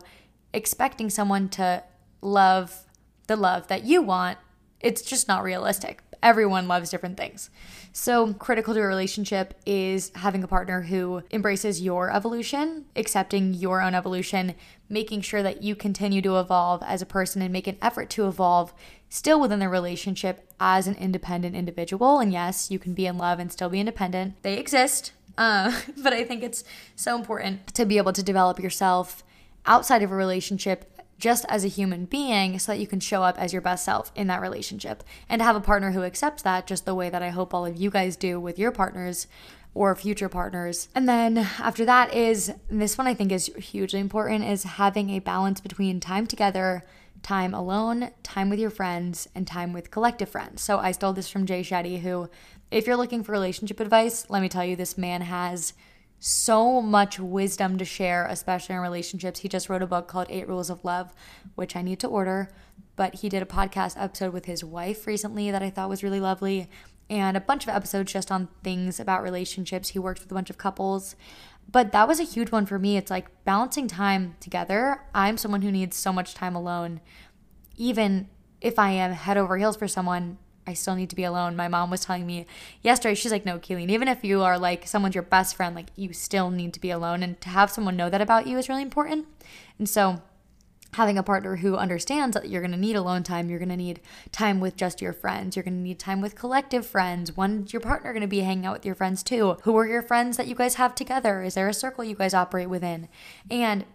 expecting someone to love the love that you want, it's just not realistic. Everyone loves different things. So, critical to a relationship is having a partner who embraces your evolution, accepting your own evolution, making sure that you continue to evolve as a person and make an effort to evolve still within the relationship as an independent individual. And yes, you can be in love and still be independent, they exist. Uh, but I think it's so important to be able to develop yourself outside of a relationship just as a human being so that you can show up as your best self in that relationship and have a partner who accepts that just the way that I hope all of you guys do with your partners or future partners. And then after that is this one I think is hugely important is having a balance between time together, time alone, time with your friends, and time with collective friends. So I stole this from Jay Shetty who if you're looking for relationship advice, let me tell you this man has so much wisdom to share, especially in relationships. He just wrote a book called Eight Rules of Love, which I need to order. But he did a podcast episode with his wife recently that I thought was really lovely, and a bunch of episodes just on things about relationships. He works with a bunch of couples. But that was a huge one for me. It's like balancing time together. I'm someone who needs so much time alone. Even if I am head over heels for someone, I still need to be alone. My mom was telling me yesterday, she's like, no, Cailin, even if you are like someone's your best friend, like you still need to be alone. And to have someone know that about you is really important. And so having a partner who understands that you're going to need alone time, you're going to need time with just your friends, you're going to need time with collective friends. When's your partner going to be hanging out with your friends too? Who are your friends that you guys have together? Is there a circle you guys operate within? And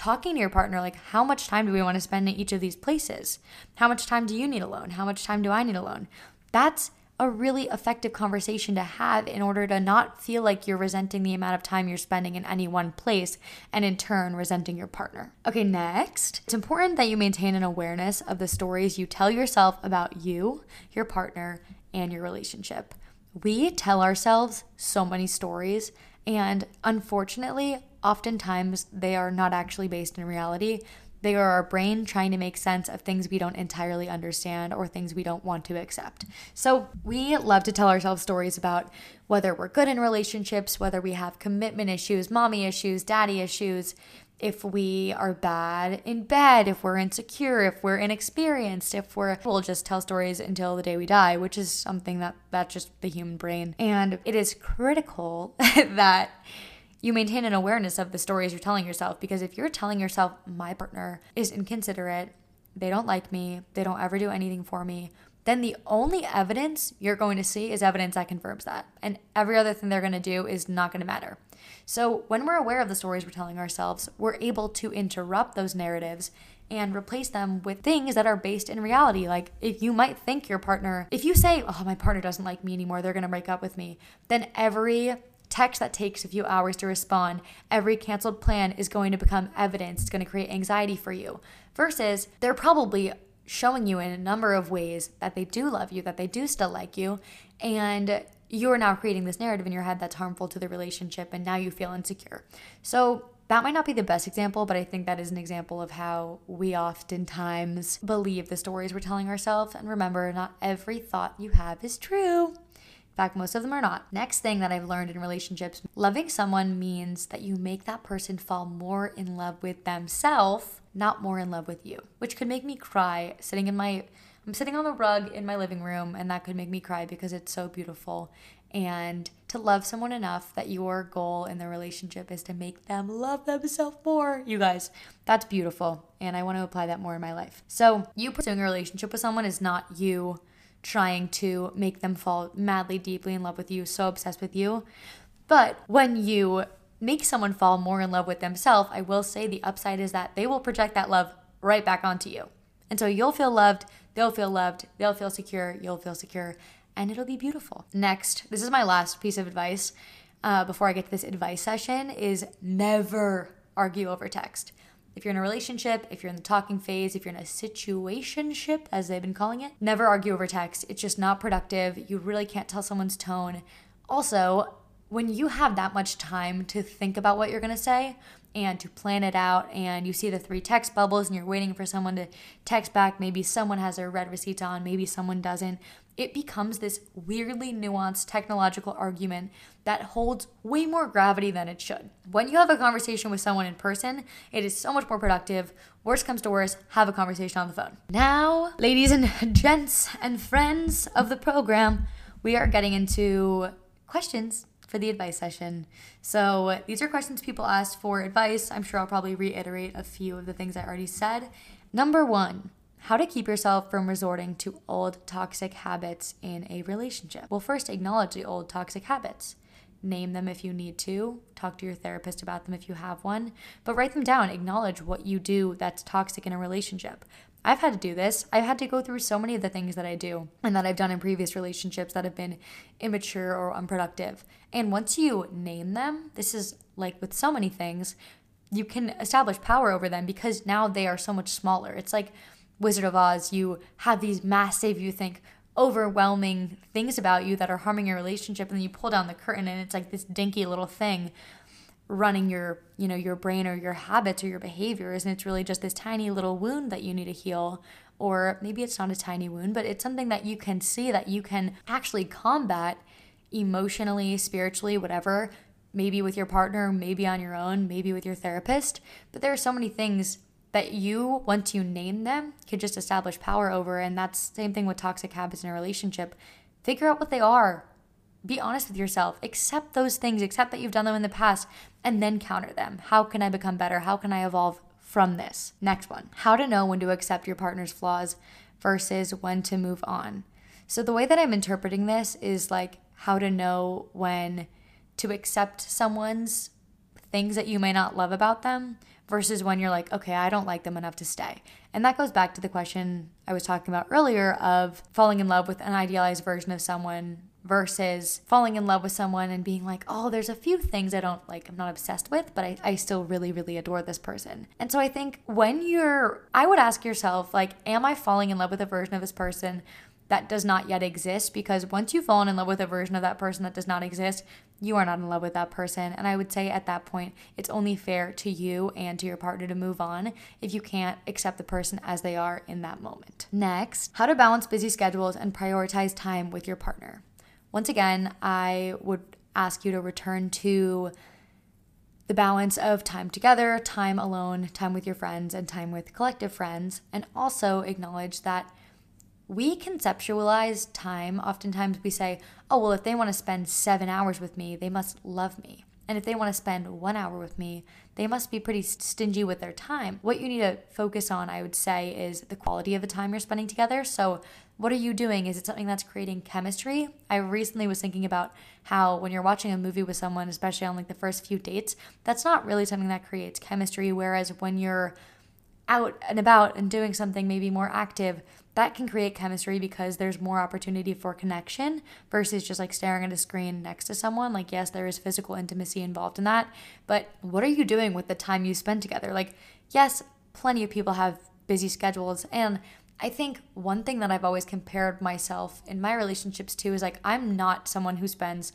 talking to your partner like how much time do we want to spend in each of these places? How much time do you need alone? How much time do I need alone? That's a really effective conversation to have in order to not feel like you're resenting the amount of time you're spending in any one place and in turn resenting your partner. Okay, next, it's important that you maintain an awareness of the stories you tell yourself about you, your partner, and your relationship. We tell ourselves so many stories, and unfortunately, oftentimes they are not actually based in reality. They are our brain trying to make sense of things we don't entirely understand or things we don't want to accept. So, we love to tell ourselves stories about whether we're good in relationships, whether we have commitment issues, mommy issues, daddy issues, if we are bad in bed, if we're insecure, if we're inexperienced, if we're we'll just tell stories until the day we die, which is something that that's just the human brain. And it is critical that you maintain an awareness of the stories you're telling yourself because if you're telling yourself my partner is inconsiderate, they don't like me, they don't ever do anything for me, then the only evidence you're going to see is evidence that confirms that. And every other thing they're going to do is not going to matter. So, when we're aware of the stories we're telling ourselves, we're able to interrupt those narratives and replace them with things that are based in reality. Like if you might think your partner, if you say, oh, my partner doesn't like me anymore, they're gonna break up with me, then every text that takes a few hours to respond, every canceled plan is going to become evidence. It's going to create anxiety for you. Versus they're probably showing you in a number of ways that they do love you, that they do still like you, and you're now creating this narrative in your head that's harmful to the relationship, and now you feel insecure. So, that might not be the best example, but I think that is an example of how we oftentimes believe the stories we're telling ourselves. And remember, not every thought you have is true fact, most of them are not. Next thing that I've learned in relationships loving someone means that you make that person fall more in love with themselves, not more in love with you, which could make me cry sitting in my. I'm sitting on the rug in my living room, and that could make me cry because it's so beautiful. And to love someone enough that your goal in the relationship is to make them love themselves more. You guys, that's beautiful. And I want to apply that more in my life. So, you pursuing a relationship with someone is not you trying to make them fall madly deeply in love with you, so obsessed with you. But when you make someone fall more in love with themselves, I will say the upside is that they will project that love right back onto you. And so you'll feel loved, they'll feel loved, they'll feel secure, you'll feel secure, and it'll be beautiful. Next, this is my last piece of advice uh, before I get to this advice session is never argue over text. If you're in a relationship, if you're in the talking phase, if you're in a situationship, as they've been calling it, never argue over text. It's just not productive. You really can't tell someone's tone. Also, when you have that much time to think about what you're gonna say and to plan it out, and you see the three text bubbles and you're waiting for someone to text back, maybe someone has their read receipts on, maybe someone doesn't, it becomes this weirdly nuanced technological argument that holds way more gravity than it should. When you have a conversation with someone in person, it is so much more productive. Worst comes to worst, have a conversation on the phone. Now, ladies and gents and friends of the program, we are getting into questions for the advice session. So, these are questions people asked for advice. I'm sure I'll probably reiterate a few of the things I already said. Number one, how to keep yourself from resorting to old toxic habits in a relationship. Well, first, acknowledge the old toxic habits. Name them if you need to. Talk to your therapist about them if you have one. But write them down. Acknowledge what you do that's toxic in a relationship. I've had to do this. I've had to go through so many of the things that I do and that I've done in previous relationships that have been immature or unproductive. And once you name them, this is like with so many things, you can establish power over them because now they are so much smaller. It's like Wizard of Oz, you have these massive, you think, overwhelming things about you that are harming your relationship, and then you pull down the curtain and it's like this dinky little thing running your you know your brain or your habits or your behaviors and it's really just this tiny little wound that you need to heal. Or maybe it's not a tiny wound but it's something that you can see that you can actually combat emotionally spiritually whatever maybe with your partner maybe on your own maybe with your therapist. But there are so many things that you, once you name them, can just establish power over. And that's same thing with toxic habits in a relationship. Figure out what they are. Be honest with yourself. Accept those things. Accept that you've done them in the past and then counter them. How can I become better? How can I evolve from this? Next one. How to know when to accept your partner's flaws versus when to move on. So the way that I'm interpreting this is like how to know when to accept someone's things that you may not love about them versus when you're like, okay, I don't like them enough to stay. And that goes back to the question I was talking about earlier of falling in love with an idealized version of someone versus falling in love with someone and being like, oh, there's a few things I don't like, I'm not obsessed with, but I, I still really, really adore this person. And so I think when you're, I would ask yourself, like, am I falling in love with a version of this person that does not yet exist because once you've fallen in love with a version of that person that does not exist, you are not in love with that person. And I would say at that point, it's only fair to you and to your partner to move on if you can't accept the person as they are in that moment. Next, how to balance busy schedules and prioritize time with your partner. Once again, I would ask you to return to the balance of time together, time alone, time with your friends, and time with collective friends, and also acknowledge that we conceptualize time. Oftentimes we say, oh, well, if they want to spend seven hours with me, they must love me. And if they want to spend one hour with me, they must be pretty stingy with their time. What you need to focus on, I would say, is the quality of the time you're spending together. So, what are you doing? Is it something that's creating chemistry? I recently was thinking about how when you're watching a movie with someone, especially on like the first few dates, that's not really something that creates chemistry. Whereas when you're out and about and doing something maybe more active, that can create chemistry because there's more opportunity for connection versus just like staring at a screen next to someone. Like, yes, there is physical intimacy involved in that, but what are you doing with the time you spend together? Like, yes, plenty of people have busy schedules. And I think one thing that I've always compared myself in my relationships to is like, I'm not someone who spends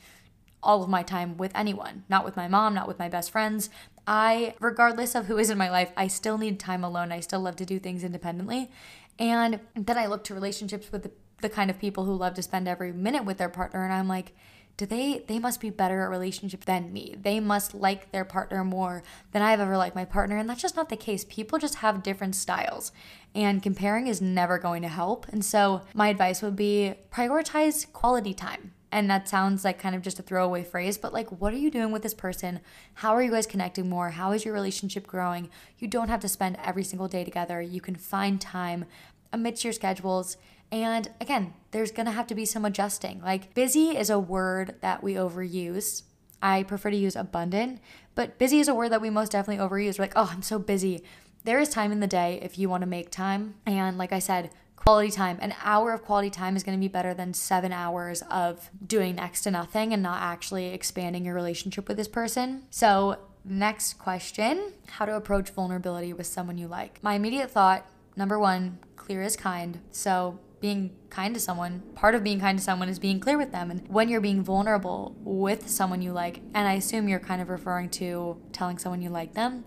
all of my time with anyone, not with my mom, not with my best friends. I, regardless of who is in my life, I still need time alone. I still love to do things independently. And then I look to relationships with the, the kind of people who love to spend every minute with their partner, and I'm like, do they they must be better at relationships than me they must like their partner more than i've ever liked my partner and that's just not the case people just have different styles and comparing is never going to help and so my advice would be prioritize quality time and that sounds like kind of just a throwaway phrase, but like, what are you doing with this person? How are you guys connecting more? How is your relationship growing? You don't have to spend every single day together. You can find time amidst your schedules. And again, there's gonna have to be some adjusting. Like, busy is a word that we overuse. I prefer to use abundant, but busy is a word that we most definitely overuse. We're like, oh, I'm so busy. There is time in the day if you wanna make time. And like I said, quality time. An hour of quality time is going to be better than seven hours of doing next to nothing and not actually expanding your relationship with this person. So, next question How to approach vulnerability with someone you like? My immediate thought number one, clear is kind. So, being kind to someone, part of being kind to someone is being clear with them. And when you're being vulnerable with someone you like, and I assume you're kind of referring to telling someone you like them,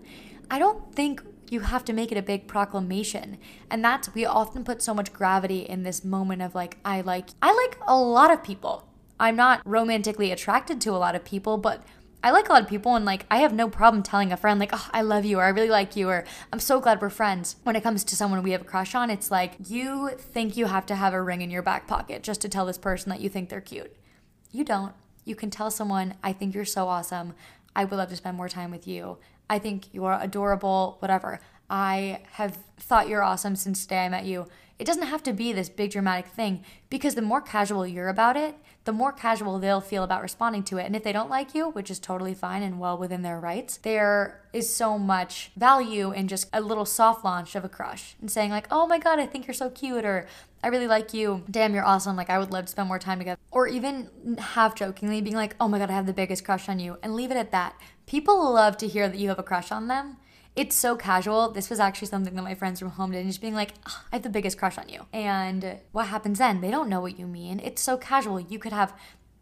I don't think you have to make it a big proclamation. And that's we often put so much gravity in this moment of like I like I like a lot of people. I'm not romantically attracted to a lot of people, but I like a lot of people and like I have no problem telling a friend like, "Oh, I love you," or "I really like you," or "I'm so glad we're friends." When it comes to someone we have a crush on, it's like you think you have to have a ring in your back pocket just to tell this person that you think they're cute. You don't. You can tell someone, "I think you're so awesome. I would love to spend more time with you. I think you're adorable, whatever. I have thought you're awesome since the day I met you. It doesn't have to be this big dramatic thing because the more casual you're about it, the more casual they'll feel about responding to it. And if they don't like you, which is totally fine and well within their rights, there is so much value in just a little soft launch of a crush and saying, like, oh my God, I think you're so cute, or I really like you. Damn, you're awesome. Like, I would love to spend more time together. Or even half jokingly being like, oh my God, I have the biggest crush on you, and leave it at that. People love to hear that you have a crush on them it's so casual. This was actually something that my friends from home did, just being like, oh, I have the biggest crush on you. And what happens then? They don't know what you mean. It's so casual. You could have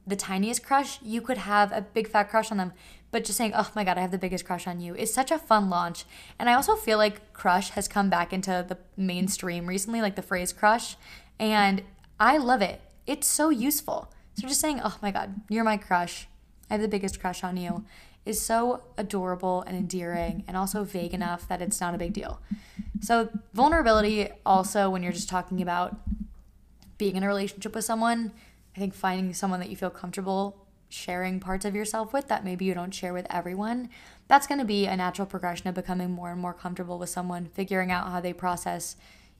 the tiniest crush, you could have a big fat crush on them. But just saying, oh my God, I have the biggest crush on you is such a fun launch. And I also feel like crush has come back into the mainstream recently, like the phrase crush. And I love it. It's so useful. So just saying, oh my God, you're my crush. I have the biggest crush on you is so adorable and endearing and also vague enough that it's not a big deal. So, vulnerability also, when you're just talking about being in a relationship with someone, I think finding someone that you feel comfortable sharing parts of yourself with that maybe you don't share with everyone, that's going to be a natural progression of becoming more and more comfortable with someone, figuring out how they process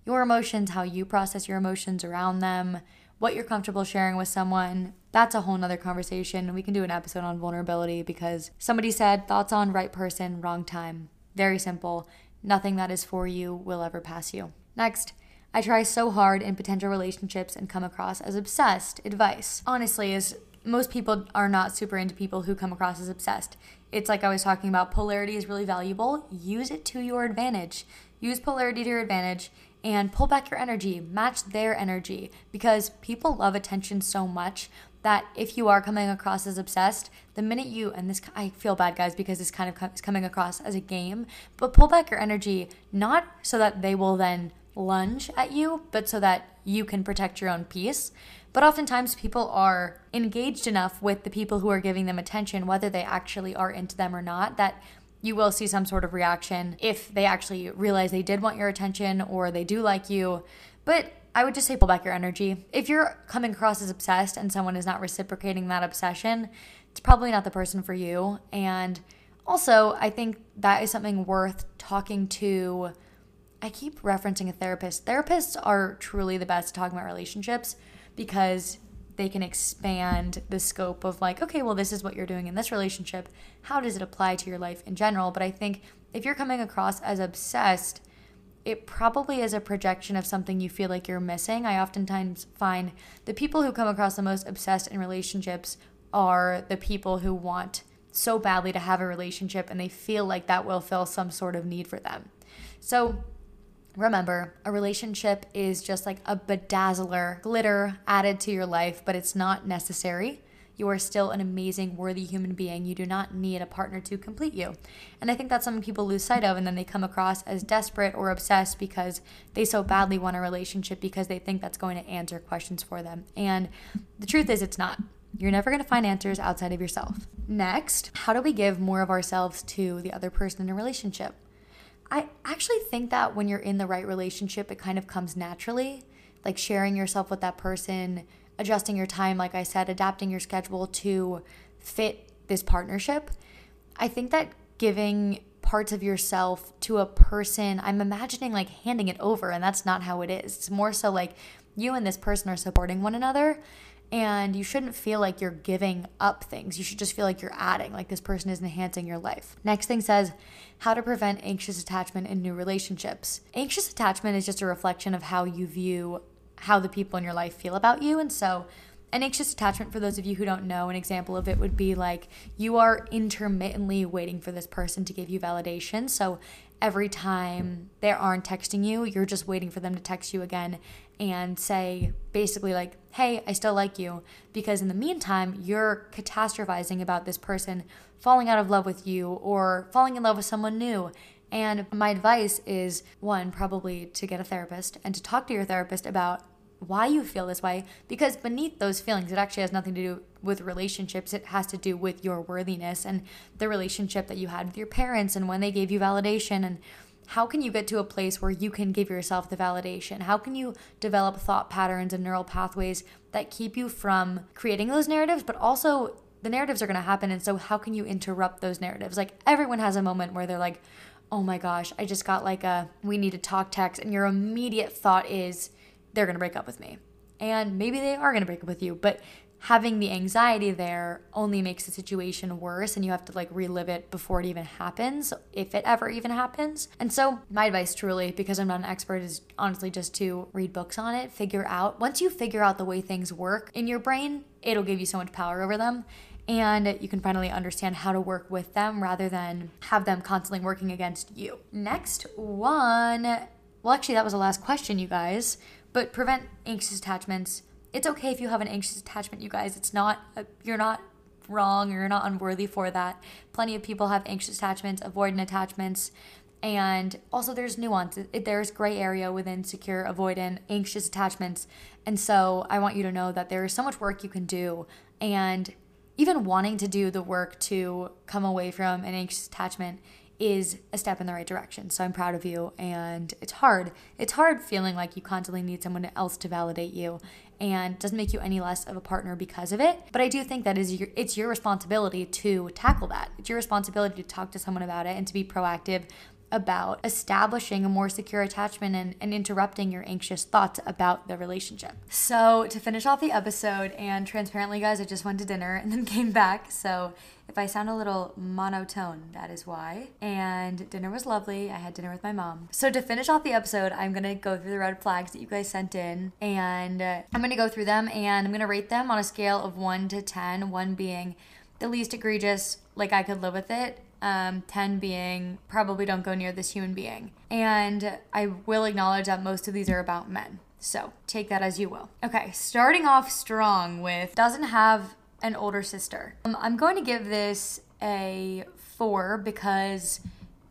your emotions, how you process your emotions around them, what you're comfortable sharing with someone, that's a whole nother conversation. We can do an episode on vulnerability because somebody said thoughts on right person, wrong time. Very simple. Nothing that is for you will ever pass you. Next, I try so hard in potential relationships and come across as obsessed. Advice. Honestly, is most people are not super into people who come across as obsessed. It's like I was talking about, polarity is really valuable. Use it to your advantage. Use polarity to your advantage and pull back your energy, match their energy because people love attention so much that if you are coming across as obsessed, the minute you and this I feel bad guys because this kind of is coming across as a game, but pull back your energy not so that they will then lunge at you, but so that you can protect your own peace. But oftentimes, people are engaged enough with the people who are giving them attention, whether they actually are into them or not, that you will see some sort of reaction if they actually realize they did want your attention or they do like you. But I would just say pull back your energy. If you're coming across as obsessed and someone is not reciprocating that obsession, it's probably not the person for you. And also, I think that is something worth talking to I keep referencing a therapist. Therapists are truly the best talking about relationships because they can expand the scope of like, okay, well, this is what you're doing in this relationship. How does it apply to your life in general? But I think if you're coming across as obsessed, it probably is a projection of something you feel like you're missing. I oftentimes find the people who come across the most obsessed in relationships are the people who want so badly to have a relationship and they feel like that will fill some sort of need for them. So, Remember, a relationship is just like a bedazzler, glitter added to your life, but it's not necessary. You are still an amazing, worthy human being. You do not need a partner to complete you. And I think that's something people lose sight of, and then they come across as desperate or obsessed because they so badly want a relationship because they think that's going to answer questions for them. And the truth is, it's not. You're never going to find answers outside of yourself. Next, how do we give more of ourselves to the other person in a relationship? I actually think that when you're in the right relationship, it kind of comes naturally. Like sharing yourself with that person, adjusting your time, like I said, adapting your schedule to fit this partnership. I think that giving parts of yourself to a person, I'm imagining like handing it over, and that's not how it is. It's more so like you and this person are supporting one another and you shouldn't feel like you're giving up things. You should just feel like you're adding, like this person is enhancing your life. Next thing says how to prevent anxious attachment in new relationships. Anxious attachment is just a reflection of how you view how the people in your life feel about you. And so, an anxious attachment, for those of you who don't know, an example of it would be like you are intermittently waiting for this person to give you validation. So, every time they aren't texting you, you're just waiting for them to text you again and say basically like, "Hey, I still like you," because in the meantime, you're catastrophizing about this person falling out of love with you or falling in love with someone new. And my advice is one, probably to get a therapist and to talk to your therapist about why you feel this way because beneath those feelings it actually has nothing to do with relationships it has to do with your worthiness and the relationship that you had with your parents and when they gave you validation and how can you get to a place where you can give yourself the validation? How can you develop thought patterns and neural pathways that keep you from creating those narratives, but also the narratives are going to happen. And so, how can you interrupt those narratives? Like, everyone has a moment where they're like, oh my gosh, I just got like a we need to talk text. And your immediate thought is, they're going to break up with me. And maybe they are going to break up with you, but having the anxiety there only makes the situation worse and you have to like relive it before it even happens if it ever even happens. And so my advice truly because i'm not an expert is honestly just to read books on it figure out once you figure out the way things work in your brain it'll give you so much power over them. And you can finally understand how to work with them rather than have them constantly working against you. Next one. Well actually that was the last question you guys but prevent anxious attachments it's okay if you have an anxious attachment, you guys. It's not, a, you're not wrong or you're not unworthy for that. Plenty of people have anxious attachments, avoidant attachments. And also, there's nuance. There's gray area within secure, avoidant, anxious attachments. And so, I want you to know that there is so much work you can do. And even wanting to do the work to come away from an anxious attachment is a step in the right direction. So I'm proud of you. And it's hard. It's hard feeling like you constantly need someone else to validate you and doesn't make you any less of a partner because of it. But I do think that is your, it's your responsibility to tackle that. It's your responsibility to talk to someone about it and to be proactive about establishing a more secure attachment and, and interrupting your anxious thoughts about the relationship. So, to finish off the episode, and transparently, guys, I just went to dinner and then came back. So, if I sound a little monotone, that is why. And dinner was lovely. I had dinner with my mom. So, to finish off the episode, I'm gonna go through the red flags that you guys sent in, and uh, I'm gonna go through them and I'm gonna rate them on a scale of 1 to 10, 1 being the least egregious, like I could live with it, um, 10 being probably don't go near this human being. And I will acknowledge that most of these are about men. So take that as you will. Okay, starting off strong with doesn't have an older sister. Um, I'm going to give this a four because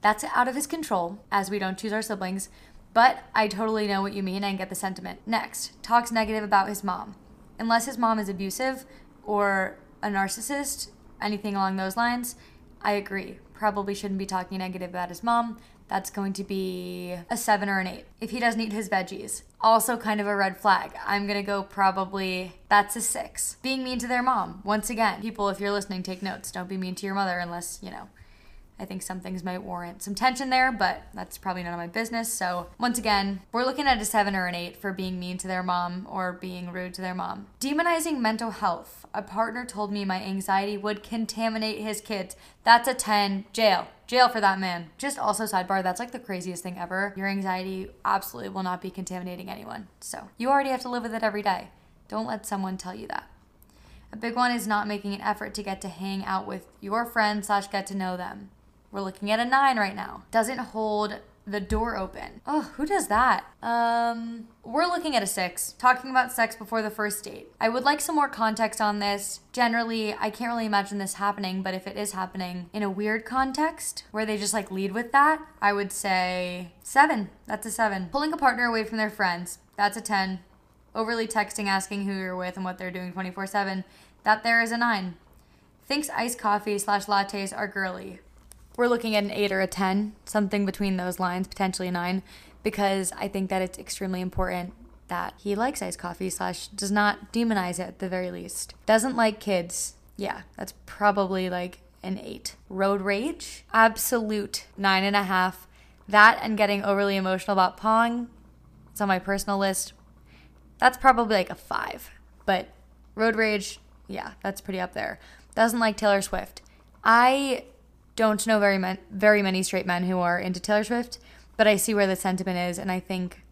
that's out of his control as we don't choose our siblings. But I totally know what you mean and get the sentiment. Next, talks negative about his mom. Unless his mom is abusive or a narcissist, anything along those lines, I agree. Probably shouldn't be talking negative about his mom. That's going to be a seven or an eight. If he doesn't eat his veggies, also kind of a red flag. I'm gonna go probably that's a six. Being mean to their mom. Once again, people, if you're listening, take notes. Don't be mean to your mother unless, you know, I think some things might warrant some tension there, but that's probably none of my business. So, once again, we're looking at a seven or an eight for being mean to their mom or being rude to their mom. Demonizing mental health. A partner told me my anxiety would contaminate his kids. That's a 10. Jail. Jail for that man. Just also, sidebar, that's like the craziest thing ever. Your anxiety absolutely will not be contaminating anyone. So, you already have to live with it every day. Don't let someone tell you that. A big one is not making an effort to get to hang out with your friends slash get to know them. We're looking at a nine right now. Doesn't hold the door open. Oh, who does that? Um, we're looking at a six, talking about sex before the first date. I would like some more context on this. Generally, I can't really imagine this happening, but if it is happening in a weird context where they just like lead with that, I would say seven. That's a seven. Pulling a partner away from their friends. That's a 10. Overly texting, asking who you're with and what they're doing 24 7. That there is a nine. Thinks iced coffee slash lattes are girly we're looking at an eight or a 10, something between those lines, potentially a nine, because I think that it's extremely important that he likes iced coffee slash does not demonize it at the very least. Doesn't like kids. Yeah, that's probably like an eight. Road rage, absolute nine and a half. That and getting overly emotional about Pong, it's on my personal list. That's probably like a five. But road rage, yeah, that's pretty up there. Doesn't like Taylor Swift. I don't know very men, very many straight men who are into Taylor Swift, but I see where the sentiment is, and I think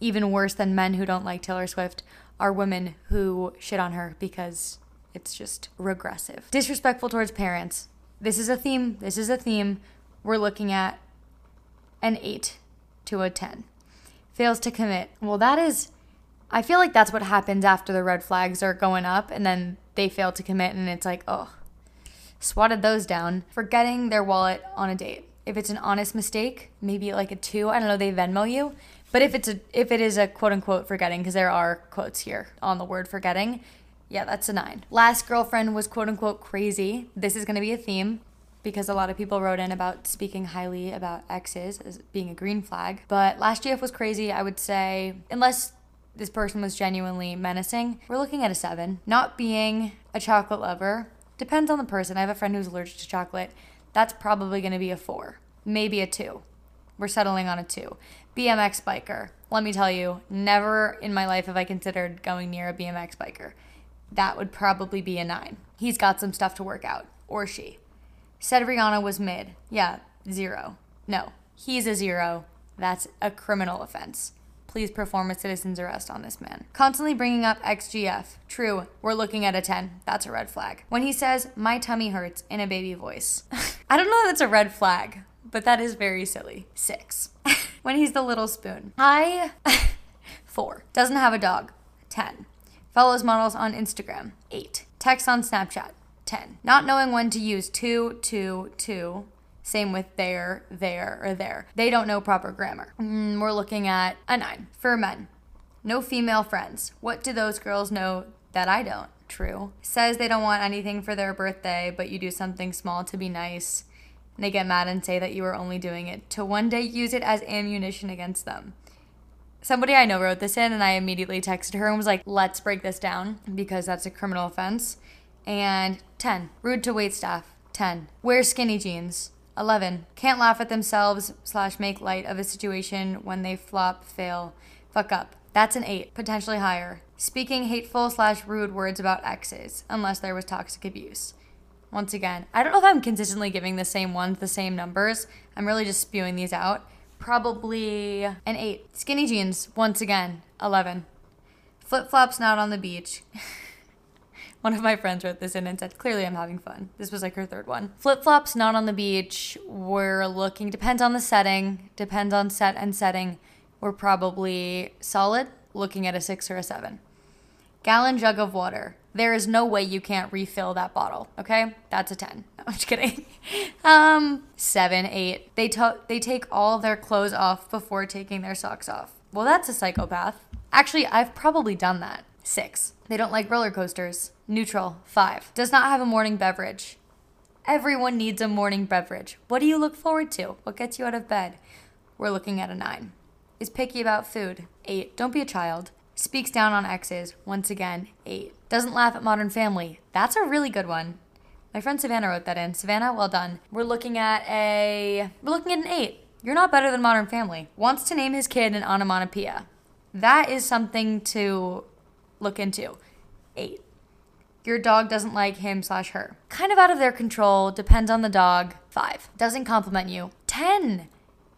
even worse than men who don't like Taylor Swift are women who shit on her because it's just regressive. Disrespectful towards parents. This is a theme. This is a theme. We're looking at an 8 to a 10. Fails to commit. Well, that is I feel like that's what happens after the red flags are going up and then they fail to commit and it's like, "Oh, swatted those down. Forgetting their wallet on a date. If it's an honest mistake, maybe like a two. I don't know. They Venmo you, but if it's a if it is a quote unquote forgetting, because there are quotes here on the word forgetting, yeah, that's a nine. Last girlfriend was quote unquote crazy. This is to be a theme because a lot of people wrote in about speaking highly about exes as being a green flag. But last GF was crazy. I would say, unless this person was genuinely menacing, we're looking at a seven. Not being a chocolate lover, Depends on the person. I have a friend who's allergic to chocolate. That's probably going to be a four, maybe a two. We're settling on a two. BMX biker. Let me tell you, never in my life have I considered going near a BMX biker. That would probably be a nine. He's got some stuff to work out, or she. Said Rihanna was mid. Yeah, zero. No, he's a zero. That's a criminal offense. Please perform a citizen's arrest on this man. Constantly bringing up XGF. True, we're looking at a 10. That's a red flag. When he says, my tummy hurts in a baby voice. I don't know that's a red flag, but that is very silly. Six. when he's the little spoon. I. Four. Doesn't have a dog. 10. Follows models on Instagram. 8. Text on Snapchat. 10. Not knowing when to use two, two, two, same with there, there, or there. They don't know proper grammar. Mm, we're looking at a nine for men. No female friends. What do those girls know that I don't? True. Says they don't want anything for their birthday, but you do something small to be nice. And they get mad and say that you are only doing it to one day use it as ammunition against them. Somebody I know wrote this in, and I immediately texted her and was like, let's break this down because that's a criminal offense. And 10. Rude to wait staff. 10. Wear skinny jeans 11. Can't laugh at themselves slash make light of a situation when they flop, fail, fuck up. That's an 8, potentially higher. Speaking hateful slash rude words about exes, unless there was toxic abuse. Once again, I don't know if I'm consistently giving the same ones the same numbers. I'm really just spewing these out. Probably an 8. Skinny jeans, once again, 11. Flip flops not on the beach. One of my friends wrote this in and said, Clearly I'm having fun. This was like her third one. Flip flops not on the beach. We're looking, depends on the setting, depends on set and setting. We're probably solid, looking at a six or a seven. Gallon jug of water. There is no way you can't refill that bottle, okay? That's a 10. No, I'm just kidding. Um, seven, eight. They, to- they take all their clothes off before taking their socks off. Well, that's a psychopath. Actually, I've probably done that. Six. They don't like roller coasters. Neutral. Five. Does not have a morning beverage. Everyone needs a morning beverage. What do you look forward to? What gets you out of bed? We're looking at a nine. Is picky about food. Eight. Don't be a child. Speaks down on exes. Once again, eight. Doesn't laugh at Modern Family. That's a really good one. My friend Savannah wrote that in. Savannah, well done. We're looking at a. We're looking at an eight. You're not better than Modern Family. Wants to name his kid an onomatopoeia. That is something to look into. Eight. Your dog doesn't like him slash her. Kind of out of their control, depends on the dog. Five. Doesn't compliment you. 10.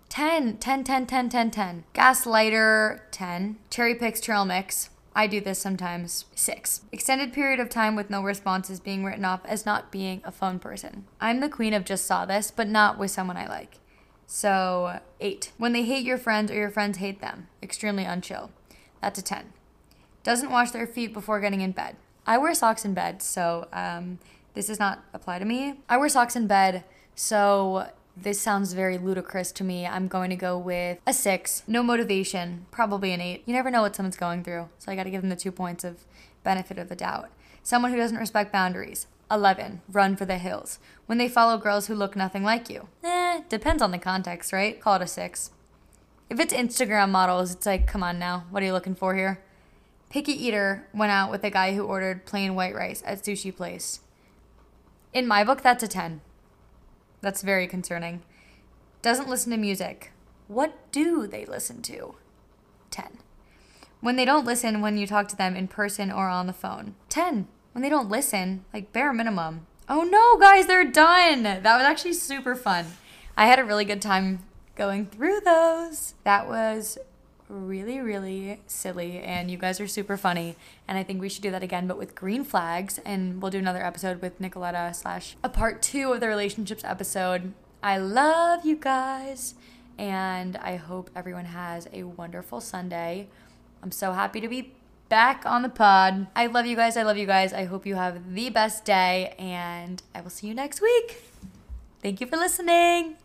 10, 10, 10, 10, 10, 10. Gaslighter, 10. Cherry picks trail mix. I do this sometimes. Six. Extended period of time with no responses being written off as not being a phone person. I'm the queen of just saw this, but not with someone I like. So, eight. When they hate your friends or your friends hate them. Extremely unchill. That's a 10. Doesn't wash their feet before getting in bed. I wear socks in bed, so um, this does not apply to me. I wear socks in bed, so this sounds very ludicrous to me. I'm going to go with a six. No motivation, probably an eight. You never know what someone's going through, so I got to give them the two points of benefit of the doubt. Someone who doesn't respect boundaries. 11. Run for the hills. When they follow girls who look nothing like you. Eh, depends on the context, right? Call it a six. If it's Instagram models, it's like, come on now, what are you looking for here? Picky eater went out with a guy who ordered plain white rice at sushi place. In my book, that's a 10. That's very concerning. Doesn't listen to music. What do they listen to? 10. When they don't listen when you talk to them in person or on the phone. 10. When they don't listen, like bare minimum. Oh no, guys, they're done. That was actually super fun. I had a really good time going through those. That was really, really silly, and you guys are super funny. And I think we should do that again, but with green flags. And we'll do another episode with Nicoletta slash a part two of the relationships episode. I love you guys, and I hope everyone has a wonderful Sunday. I'm so happy to be back on the pod. I love you guys. I love you guys. I hope you have the best day, and I will see you next week. Thank you for listening.